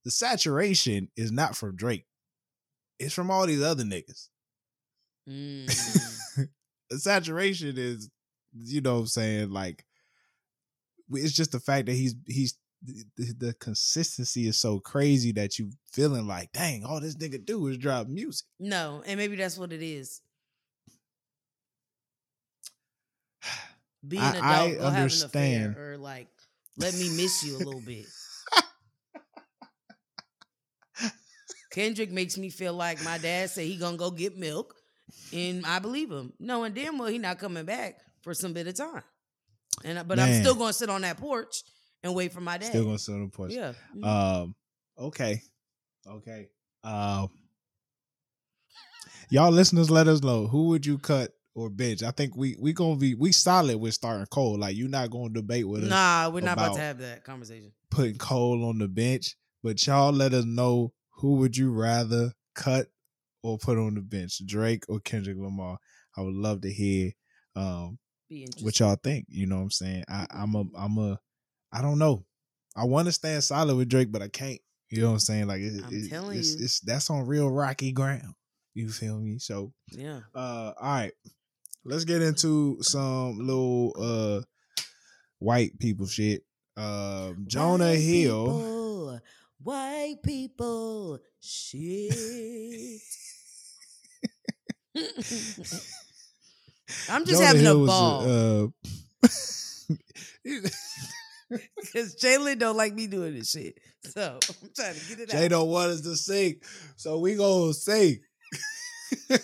The saturation is not from Drake. It's from all these other niggas. Mm. the saturation is, you know what I'm saying, like it's just the fact that he's he's the, the consistency is so crazy that you feeling like, dang, all this nigga do is drop music. no, and maybe that's what it is. Being I- an I adult, go have an understand. affair, or like let me miss you a little bit. Kendrick makes me feel like my dad said he gonna go get milk, and I believe him, knowing damn well he not coming back for some bit of time. And but I'm still gonna sit on that porch and wait for my dad. Still gonna sit on the porch. yeah. Mhm. Um, okay, okay. Um, y'all listeners, let us know who would you cut or bench. I think we we gonna be we solid with starting Cole. Like you're not gonna debate with us nah, we're not about about- to have that conversation. putting Cole on the bench, but y'all let us know who would you rather cut or put on the bench, Drake or Kendrick Lamar. I would love to hear um Be interesting. what y'all think. You know what I'm saying? I, I'm a I'm a I don't know. I want to stand solid with Drake, but I can't. You know what I'm saying? Like it, I'm it- telling it's, you. it's that's on real rocky ground. You feel me? So yeah. uh all right. Let's get into some little uh white people shit. Um Jonah White Hill. people, white people, shit. I'm just Jonah having Hill a ball uh, because Jalen don't like me doing this shit. So I'm trying to get it Jay out. don't want us to sing, so we gonna sing.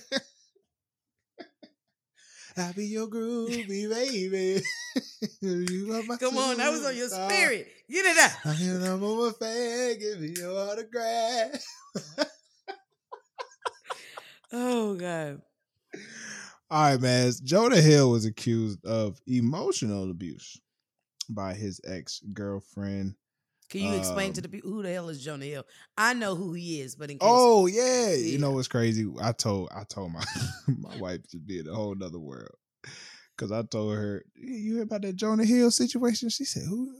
I be your groovy baby. you are my Come on, that was on your spirit. Get it out. I am number one fan. Give me your autograph. Oh God. All right, man. Jonah Hill was accused of emotional abuse by his ex girlfriend. Can you explain Um, to the people who the hell is Jonah Hill? I know who he is, but in case Oh yeah. Yeah. you know what's crazy? I told I told my my wife to be in a whole nother world because I told her, "Hey, "You hear about that Jonah Hill situation?" She said, "Who?"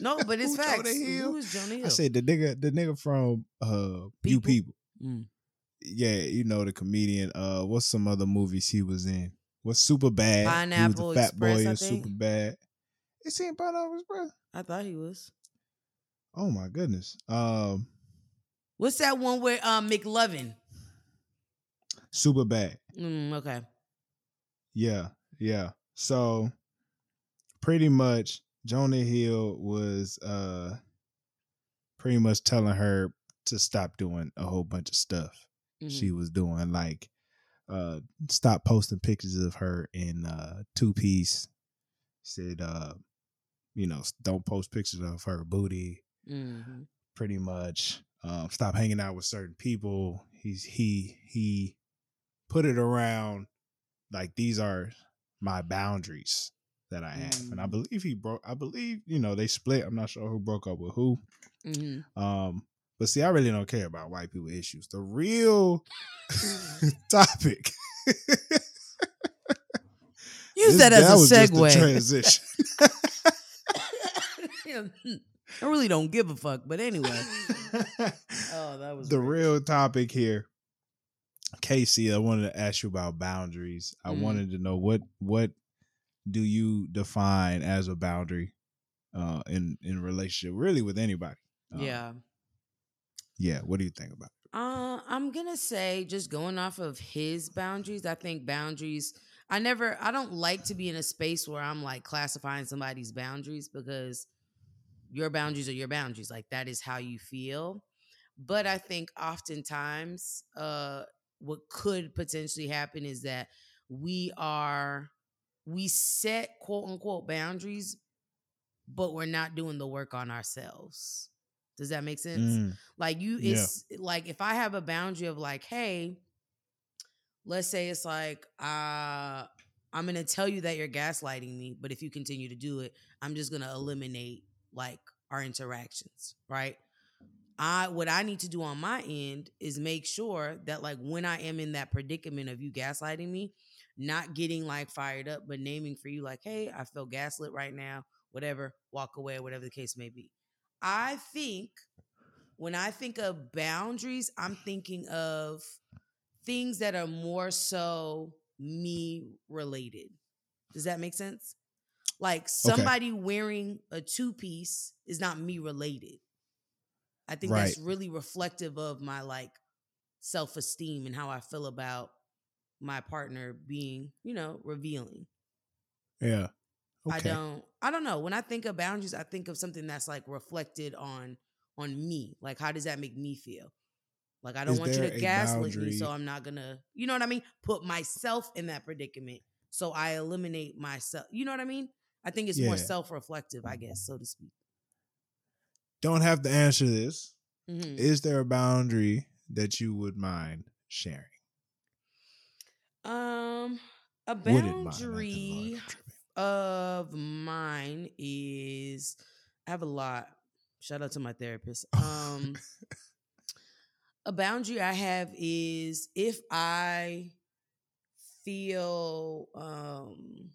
no, but it's Who, Jonah facts. Hill? Who is Jonah Hill? I said the nigga, the nigga from uh You People? People. Mm. Yeah, you know the comedian. Uh, what's some other movies he was in? What's Superbad? Pineapple he was the fat Express, boy in. Superbad. Is he in Pineapple Express? I thought he was. Oh my goodness. Um, What's that one where um McLovin? Superbad. Mm, okay. Yeah, yeah. So pretty much Jonah Hill was uh pretty much telling her to stop doing a whole bunch of stuff Mhm. she was doing, like uh stop posting pictures of her in uh two piece. Said uh, you know, don't post pictures of her booty, Mhm. pretty much. Um, stop hanging out with certain people. He's he he put it around like these are my boundaries that I have, and I Mm. believe he broke. I believe you know they split. I'm not sure who broke up with who. Mhm. Um, but see, I really don't care about white people issues. The real topic. Use This- that as a was just segue. transition. I really don't give a fuck, but anyway. Oh, that was the real topic here. KC, I wanted to ask you about boundaries. I Mhm. wanted to know what what do you define as a boundary uh in in relationship really with anybody. Um, Yeah. Yeah, what do you think about? Uh, I'm gonna say just going off of his boundaries. I think boundaries. I never. I don't like to be in a space where I'm like classifying somebody's boundaries because your boundaries are your boundaries. Like that is how you feel. But I think oftentimes, uh, what could potentially happen is that we are we set quote unquote boundaries, but we're not doing the work on ourselves. Does that make sense? Mm, Like you, Yeah. it's like if I have a boundary of like, hey, let's say it's like, uh, I'm gonna tell you that you're gaslighting me, but if you continue to do it, I'm just gonna eliminate like our interactions, right? I what I need to do on my end is make sure that like when I am in that predicament of you gaslighting me, not getting like fired up, but naming for you like, hey, I feel gaslit right now, whatever, walk away, whatever the case may be. I think when I think of boundaries, I'm thinking of things that are more so me related. Does that make sense? Like somebody wearing a two piece is not me related. I think that's really reflective of my like self esteem and how I feel about my partner being, you know, revealing. yeah. Okay. I don't I don't know. When I think of boundaries, I think of something that's like reflected on on me. Like how does that make me feel? Like I don't Is want you to gaslight me, so I'm not gonna, you know what I mean? Put myself in that predicament. So I eliminate myself. You know what I mean? I think it's more self-reflective, I guess, so to speak. Don't have to answer this. Mhm. Is there a boundary that you would mind sharing? Um a Wouldn't mind, not gonna lie, boundary I'm tripping. of mine is I have a lot. Shout out to my therapist. Um a boundary I have is if I feel um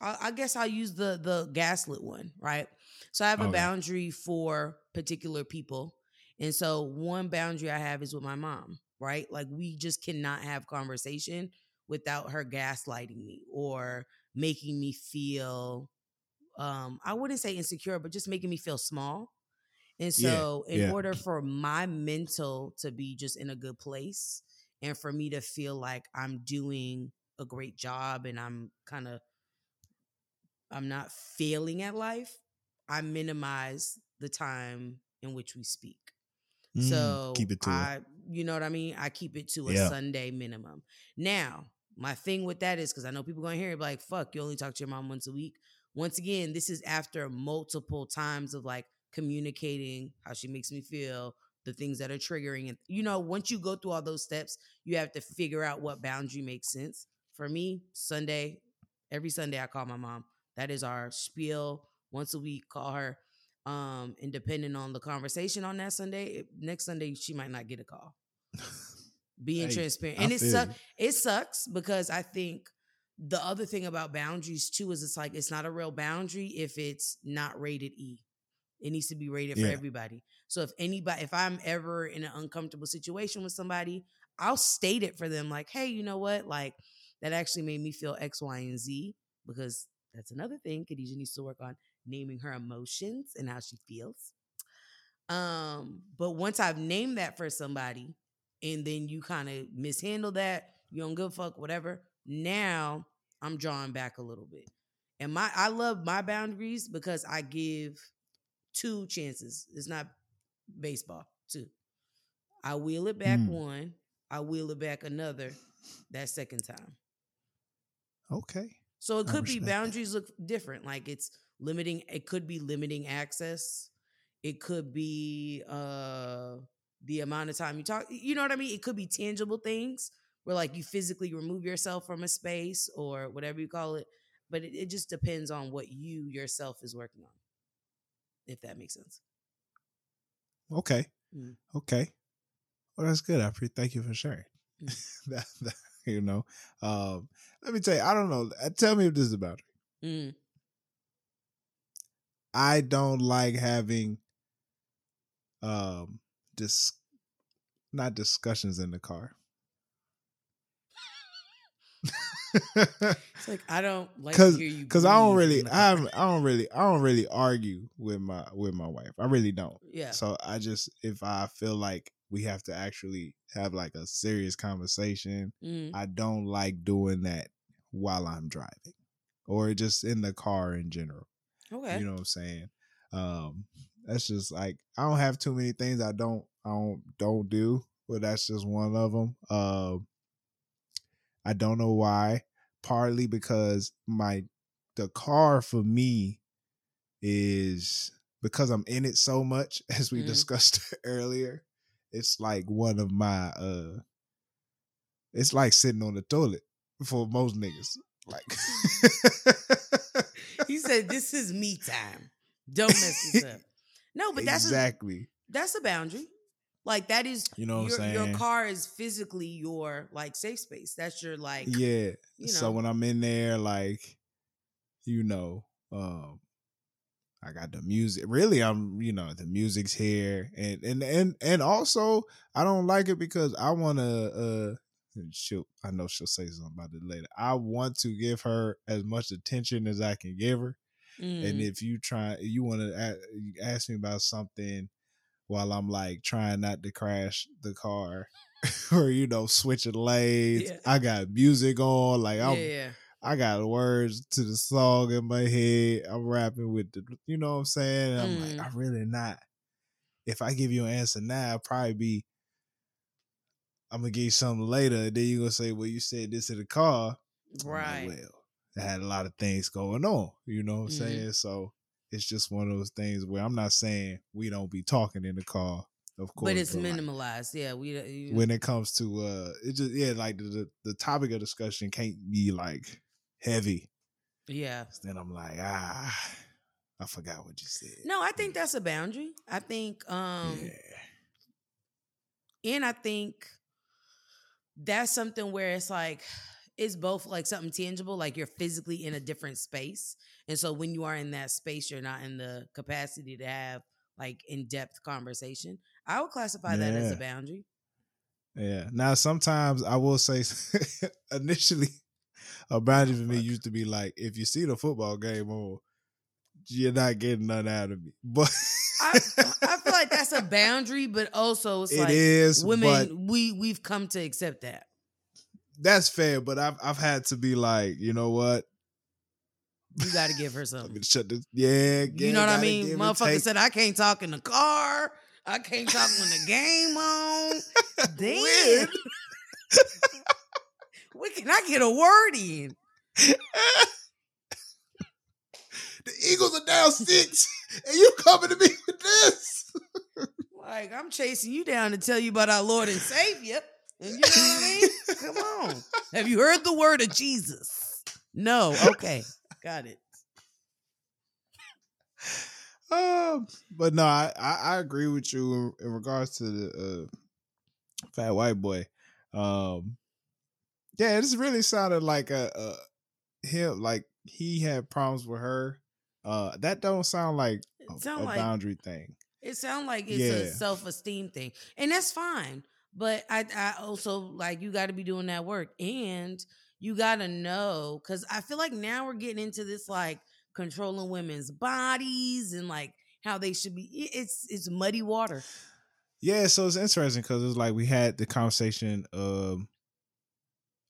I, I guess I'll use the the gaslit one, right? So I have a Okay. boundary for particular people. And so one boundary I have is with my mom, right? Like we just cannot have conversation without her gaslighting me or making me feel um I wouldn't say insecure, but just making me feel small. And Yeah, so in yeah. order for my mental to be just in a good place and for me to feel like I'm doing a great job and I'm kind of I'm not failing at life, I minimize the time in which we speak. Mm, So keep it to. I, you know what I mean? I keep it to a Yeah. Sunday minimum. Now, my thing with that is because I know people going to hear it like, fuck, you only talk to your mom once a week. Once again, this is after multiple times of like communicating how she makes me feel, the things that are triggering. And, you know, once you go through all those steps, you have to figure out what boundary makes sense. For me, Sunday, every Sunday I call my mom. That is our spiel once a week. Call her. Um, and depending on the conversation on that Sunday, next Sunday she might not get a call. Being hey, transparent, and I it sucks. It sucks because I think the other thing about boundaries too is it's like it's not a real boundary if it's not rated E. It needs to be rated yeah. for everybody. So if anybody, if I'm ever in an uncomfortable situation with somebody, I'll state it for them like, hey, you know what? Like that actually made me feel X, Y, and Z because that's another thing Khadijah needs to work on naming her emotions and how she feels. Um, but once I've named that for somebody and then you kind of mishandle that, you don't give a fuck, whatever. Now I'm drawing back a little bit. And my I love my boundaries because I give two chances. It's not baseball, two. I wheel it back mm. one, I wheel it back another that second time. Okay. So it could be boundaries that. look different. Like it's limiting, it could be limiting access. It could be uh the amount of time you talk. You know what I mean? It could be tangible things where like you physically remove yourself from a space or whatever you call it. But it, it just depends on what you yourself is working on. If that makes sense. Okay. Mm. Okay. Well, that's good. I appreciate. Thank you for sharing. Mm. that, that, you know, um, let me tell you. I don't know. Uh, tell me if this is about it. Mm. I don't like having um dis not discussions in the car it's like I don't like because because I don't really I I don't really I don't really argue with my with my wife. I really don't. Yeah. So I just if I feel like we have to actually have like a serious conversation, mm. I don't like doing that while I'm driving or just in the car in general. Okay. You know what I'm saying? Um that's just like I don't have too many things I don't I don't don't do, but that's just one of them. Um I don't know why. Partly because my the car for me is because I'm in it so much, as we mm discussed earlier. It's like one of my uh it's like sitting on the toilet for most niggas. Like he said, This is me time. Don't mess this up. No, but that's exactly a, that's a boundary. Like that is you know your, your car is physically your like safe space. That's your like Yeah. You know. So when I'm in there, like, you know, um, I got the music. Really, I'm you know the music's here, and and and and also I don't like it because I want to. uh She'll, I know she'll say something about it later. I want to give her as much attention as I can give her, mm. and if you try, you want to ask me about something while I'm like trying not to crash the car or you know switching lanes. Yeah. I got music on, like I'm. Yeah, I got words to the song in my head. I'm rapping with the, you know what I'm saying? I'm mm. like, I'm really not. If I give you an answer now, I'll probably be, I'm gonna give you something later. And then you're gonna say, well, you said this in the car. Right. Like, well, I had a lot of things going on. You know what I'm mm-hmm. saying? So it's just one of those things where I'm not saying we don't be talking in the car, of course, but it's but minimalized. Like, yeah, we you, when it comes to uh, it just yeah, like the, the the topic of discussion can't be like heavy. Yeah. Then I'm like ah. I forgot what you said. No, I think that's a boundary. I think um yeah. and I think that's something where it's like it's both like something tangible, like you're physically in a different space. And so when you are in that space, you're not in the capacity to have like in depth conversation. I would classify yeah. that as a boundary. Yeah. Now, sometimes I will say initially, a boundary for me used to be like, if you see the football game on, you're not getting none out of me. But I, I, feel like that's a boundary, but also it's it like is, women. we we've come to accept that that's fair, but I've I've had to be like, you know what? You got to give her something. shut this. Yeah, you know what I mean. Motherfucker said I can't talk in the car. I can't talk when the game on. Damn. when can I get a word in? the Eagles are down six, and you coming to me with this? like I'm chasing you down to tell you about our Lord and Savior. You know what I mean? Come on. Have you heard the word of Jesus? No. Okay. Got it. um, but no, I, I, I agree with you in, in regards to the uh, fat white boy. Um, yeah, it just really sounded like a, a him like he had problems with her. Uh, that don't sound like a, a like, boundary thing. It sounds like it's Yeah. a self esteem thing, and that's fine. But I, I also like you got to be doing that work, and you got to know because I feel like now we're getting into this like controlling women's bodies and like how they should be. It's it's muddy water. Yeah, so it's interesting because it's like we had the conversation um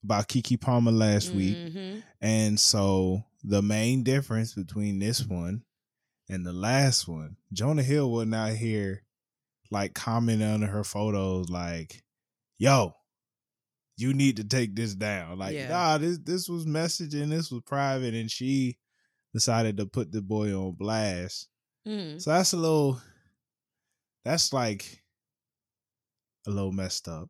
about Keke Palmer last week, Mhm. and so the main difference between this one and the last one, Jonah Hill wasn't out here like commenting under her photos like, "Yo, you need to take this down." Like, Yeah. nah, this this was messaging, this was private, and she decided to put the boy on blast. Mhm. So that's a little, that's like a little messed up.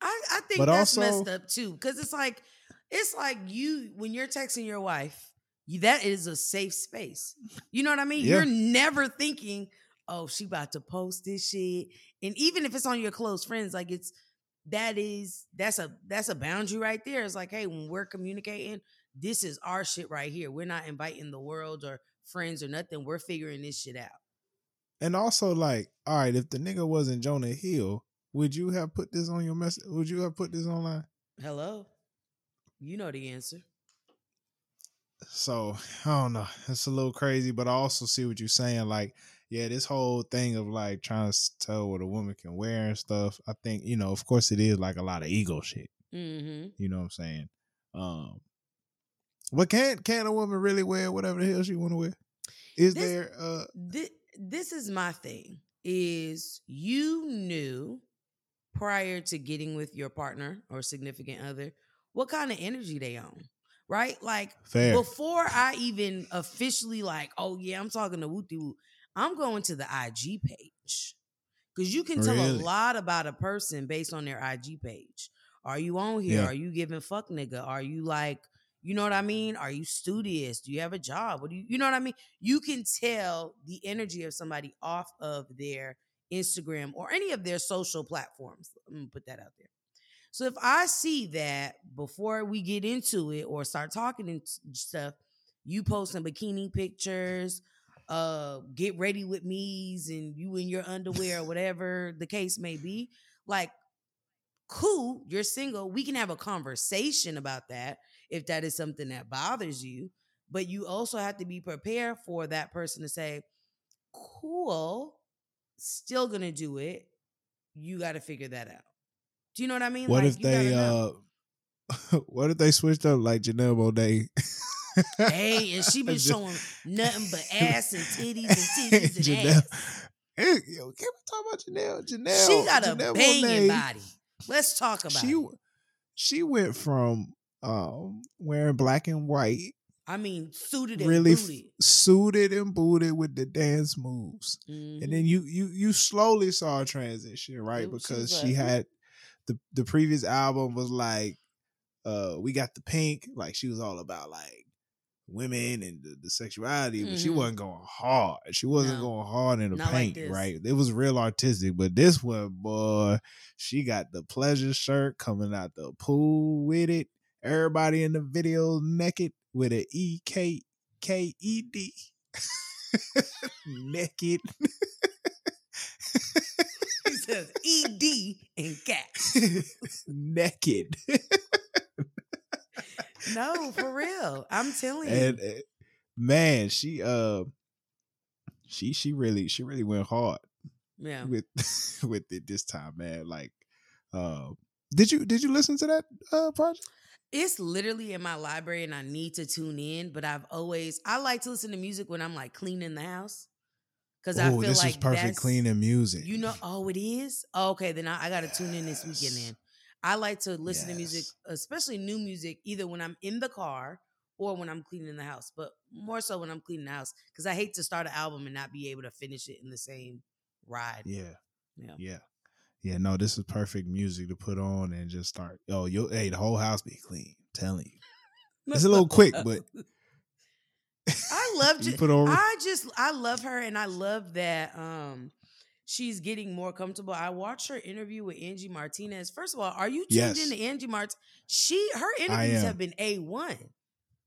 I, I think But that's also- messed up too, because it's like it's like you when you're texting your wife, you, that is a safe space. You know what I mean? Yeah. You're never thinking, "Oh, she about to post this shit," and even if it's on your close friends, like it's that is that's a that's a boundary right there. It's like, hey, when we're communicating, this is our shit right here. We're not inviting the world or friends or nothing. We're figuring this shit out. And also, like, all right, if the nigga wasn't Jonah Hill, would you have put this on your message? Would you have put this online? Hello, you know the answer. So I don't know. It's a little crazy, but I also see what you're saying. Like, yeah, this whole thing of like trying to tell what a woman can wear and stuff. I think you know, of course, it is like a lot of ego shit. Mm-hmm. You know what I'm saying? Um, but can can a woman really wear whatever the hell she want to wear? Is This- there uh this, this is my thing is you knew prior to getting with your partner or significant other what kind of energy they on right like fair? before i even officially like oh yeah i'm talking to wooty woo i'm going to the ig page. Because you can tell Really? a lot about a person based on their ig page. Are you on here? Yeah. are you giving fuck nigga? Are you like you know what i mean? Are you studious? Do you have a job? What do you you know what i mean? You can tell the energy of somebody off of their instagram or any of their social platforms. I'm gonna put that out there. So if I see that before we get into it or start talking and stuff, you posting bikini pictures, uh, get ready with me's and you in your underwear or whatever the case may be, like cool, you're single. We can have a conversation about that if that is something that bothers you. But you also have to be prepared for that person to say, cool, still gonna do it. You got to figure that out. Do you know what I mean? What Like, if they uh what if they switched up like Janelle Monae? Hey, and she been showing nothing but ass and titties and titties and Janelle- ass. Hey, yo, can we talk about Janelle? Janelle, She got a banging body. Let's talk about She it. she went from um wearing black and white, I mean, suited and really f- booted. suited and booted with the dance moves, and Mhm. then you you you slowly saw a transition, right? It because she like, had the the previous album was like uh we got the pink, like she was all about like women and the, the sexuality, but she Mhm. wasn't going hard. She wasn't No. going hard in the Not paint, this. right? It was real artistic, but this one, boy, she got the pleasure shirt coming out the pool with it. Everybody in the video naked with a E K K E D. Naked. He says ED and cat. naked. No, for real. I'm telling you. and uh, man, she uh she she really she really went hard yeah. with with it this time, man. Like uh did you did you listen to that uh project? It's literally in my library and I need to tune in, but I've always I like to listen to music when I'm like cleaning the house. Cause I Oh, feel this like is perfect cleaning music. You know, oh, it is? Oh, okay, then I, I gotta tune in this weekend Yes. then. I like to listen to music, especially new music, either when I'm in the car or when I'm cleaning the house, but more so when I'm cleaning the house. Cause I hate to start an album and not be able to finish it in the same ride. Yeah. Yeah. Yeah. Yeah, no, this is perfect music to put on and just start. Oh, yo, hey, the whole house be clean. I'm telling you. It's a little quick, but- I love You put on- I just I love her and I love that um she's getting more comfortable. I watched her interview with Angie Martinez. First of all, are you tuned Yes. into Angie Mart? She her interviews have been A1.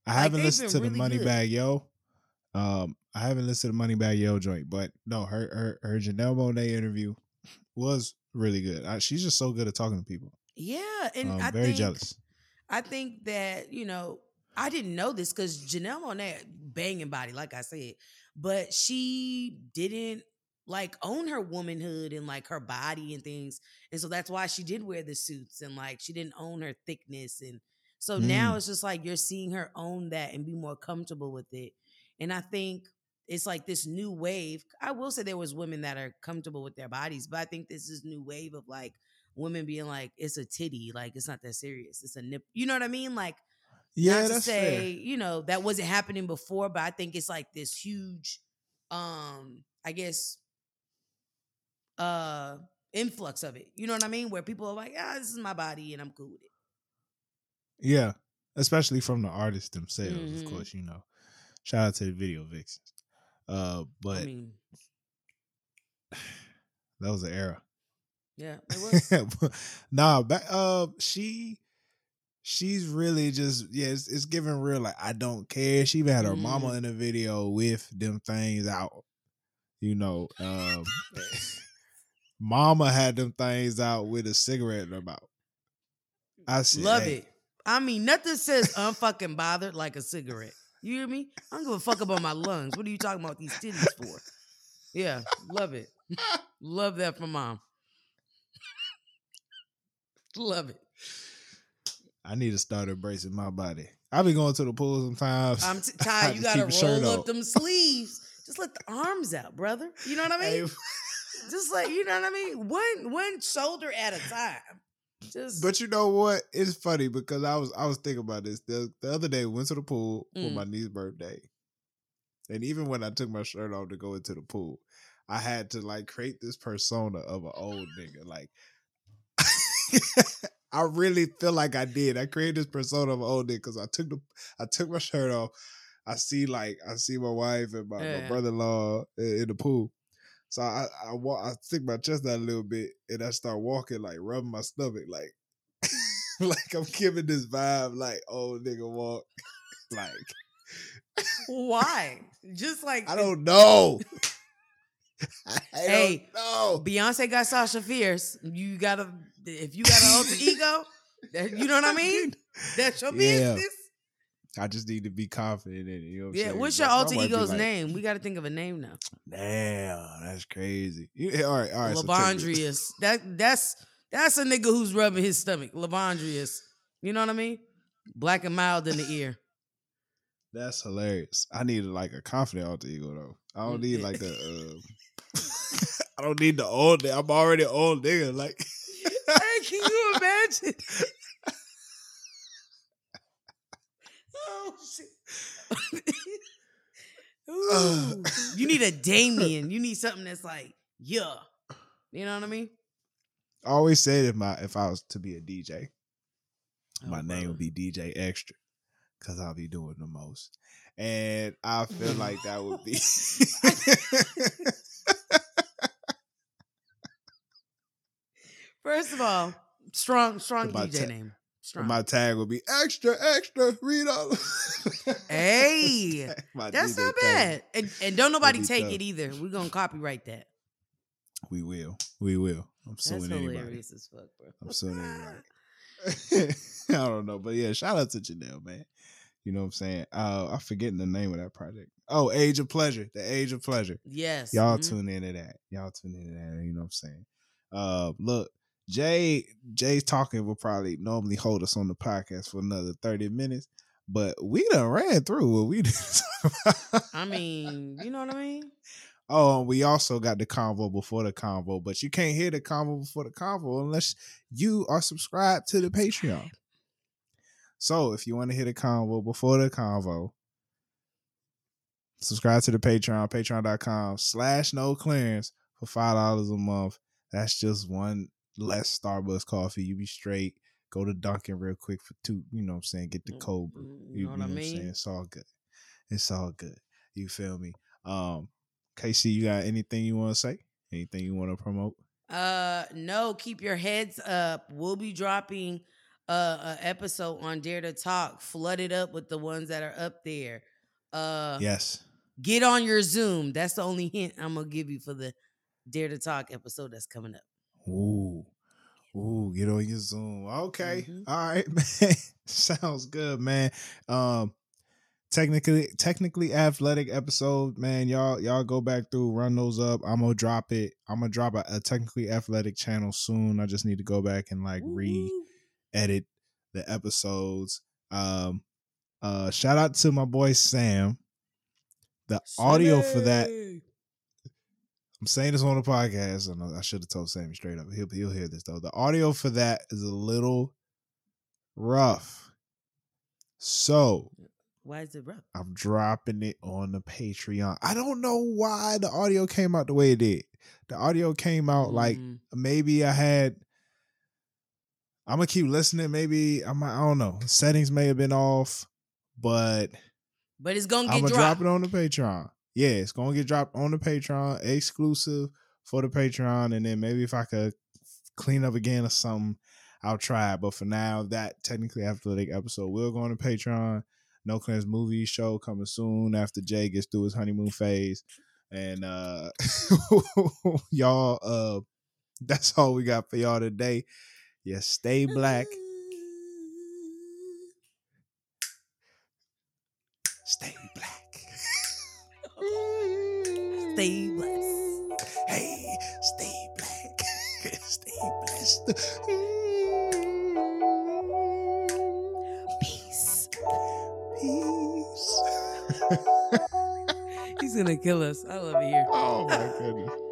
I haven't they've listened to been the Money good. Bag Yo. Um, I haven't listened to the Moneybagg Yo joint, but no, her her her Janelle Monae interview was really good. I, she's just so good at talking to people. Yeah, and Um, I very think, jealous. I think that you know I didn't know this because Janelle Monae banging body, like I said, but she didn't like own her womanhood and like her body and things, and so that's why she did wear the suits and like she didn't own her thickness, and so now Mm. it's just like you're seeing her own that and be more comfortable with it, and I think. It's like this new wave. I will say there was women that are comfortable with their bodies, but I think this is new wave of like women being like, it's a titty, like it's not that serious. It's a nip. You know what I mean? Like, Yeah, to that's say, fair. you know, that wasn't happening before, but I think it's like this huge, um, I guess, uh, influx of it. You know what I mean? Where people are like, ah, this is my body and I'm cool with it. Yeah, especially from the artists themselves, Mhm. of course. You know, shout out to the video vixens. Uh, but I mean, that was an era. yeah, it was. nah, back, uh, she she's really just yeah, it's, it's giving real like I don't care. She even had her mama Mhm. in the video with them things out. You know, um, mama had them things out with a cigarette in her mouth. I said, Love hey, it. I mean, nothing says unfucking bothered like a cigarette. You hear me? I don't give a fuck about my lungs. What are you talking about these titties for? Yeah, love it. love that from mom. love it. I need to start embracing my body. I've been going to the pool sometimes. I'm t- tired. You gotta roll up on. them sleeves. Just let the arms out, brother. You know what I mean? Hey, Just like you know what I mean. One one shoulder at a time. Just But you know what? It's funny because I was I was thinking about this the, the other day. Went to the pool for Mm. my niece's birthday, and even when I took my shirt off to go into the pool, I had to like create this persona of an old nigga. Like, I really feel like I did. I created this persona of an old nigga because I took the I took my shirt off. I see like I see my wife and my, my brother in law in the pool. So I I walk, I stick my chest out a little bit, and I start walking like rubbing my stomach, like like I'm giving this vibe, like old nigga walk, like why? Just like I don't know. I Hey, don't know. Beyonce got Sasha Fierce. You gotta if you got an alter ego, that, you know what I mean? That's your Yeah. business. I just need to be confident in it. You know what Yeah. saying? What's your my alter ego's like, name? We got to think of a name now. Damn, that's crazy. You- all right, all right. so. Lavondrius. that that's that's a nigga who's rubbing his stomach. Lavondrius. You know what I mean? Black and mild in the ear. That's hilarious. I need like a confident alter ego though. I don't need like a. Uh, I don't need the old. nigga. I'm already an old nigga. Like, hey, can you imagine? Oh shit. Ooh. you need a Damien. You need something that's like, yeah. You know what I mean? I always said if my if I was to be a DJ, oh, my Oh, name would be DJ Extra, cause I'll be doing the most, and I feel like that would be. First of all, strong, strong DJ ta- name. Strong. my tag would be extra, extra. Read all. Hey, That's not bad. And, and don't nobody take tough. it either. We're gonna copyright that. We will. We will. I'm That's suing anybody. hilarious as fuck, bro. I'm suing anybody. I don't know, but yeah, shout out to Janelle, man. You know what I'm saying? Uh, I'm forgetting the name of that project. Oh, Age of Pleasure, the Age of Pleasure. yes. Y'all mhm. tune into that. Y'all tune into that. You know what I'm saying? Uh, look, Jay, Jay's talking will probably normally hold us on the podcast for another 30 minutes, but we done ran through what we did. I mean, you know what I mean? Oh, and we also got the convo before the convo, but you can't hear the convo before the convo unless you are subscribed to the Patreon. So if you want to hear the convo before the convo, subscribe to the Patreon, patreon.com slash no clearance for five dollars a month. That's just one less Starbucks coffee. You be straight. Go to Dunkin' real quick for two, you know what I'm saying? Get the cold brew. Mm, You, You know what I I'm saying? It's all good. It's all good. You feel me? Um, KC, you got anything you want to say? Anything you want to promote? Uh, no. Keep your heads up. We'll be dropping uh, a episode on Dare to Talk, flooded up with the ones that are up there. Uh, yes. Get on your Zoom. That's the only hint I'm gonna give you for the Dare to Talk episode that's coming up. Ooh. Ooh, get on your Zoom. Okay. Mm-hmm. All right, man. Sounds good, man. Um technically technically athletic episode, man. Y'all y'all go back through, run those up. I'm gonna drop it. I'm gonna drop a, a technically athletic channel soon. I just need to go back and like re edit the episodes. Um uh shout out to my boy Sam. The audio for that I'm saying this on the podcast. I, I should have told Sammy straight up. He'll he'll hear this though. The audio for that is a little rough. So why is it rough? I'm dropping it on the Patreon. I don't know why the audio came out the way it did. The audio came out mm. like maybe I had. I'm gonna keep listening. Maybe I'm. I don't know. Settings may have been off, but but it's gonna get I'm gonna drop it on the Patreon yeah, it's gonna get dropped on the Patreon, exclusive for the Patreon, and then maybe if I could clean up again or something, I'll try. But for now, that technically athletic episode will go on the Patreon. No Clearance movie show coming soon after Jay gets through his honeymoon phase. And uh y'all uh that's all we got for y'all today. Yeah, stay black. Stay black. Stay blessed. Hey, stay black. stay blessed. Peace. Peace. He's gonna kill us. I love it here. Oh my goodness.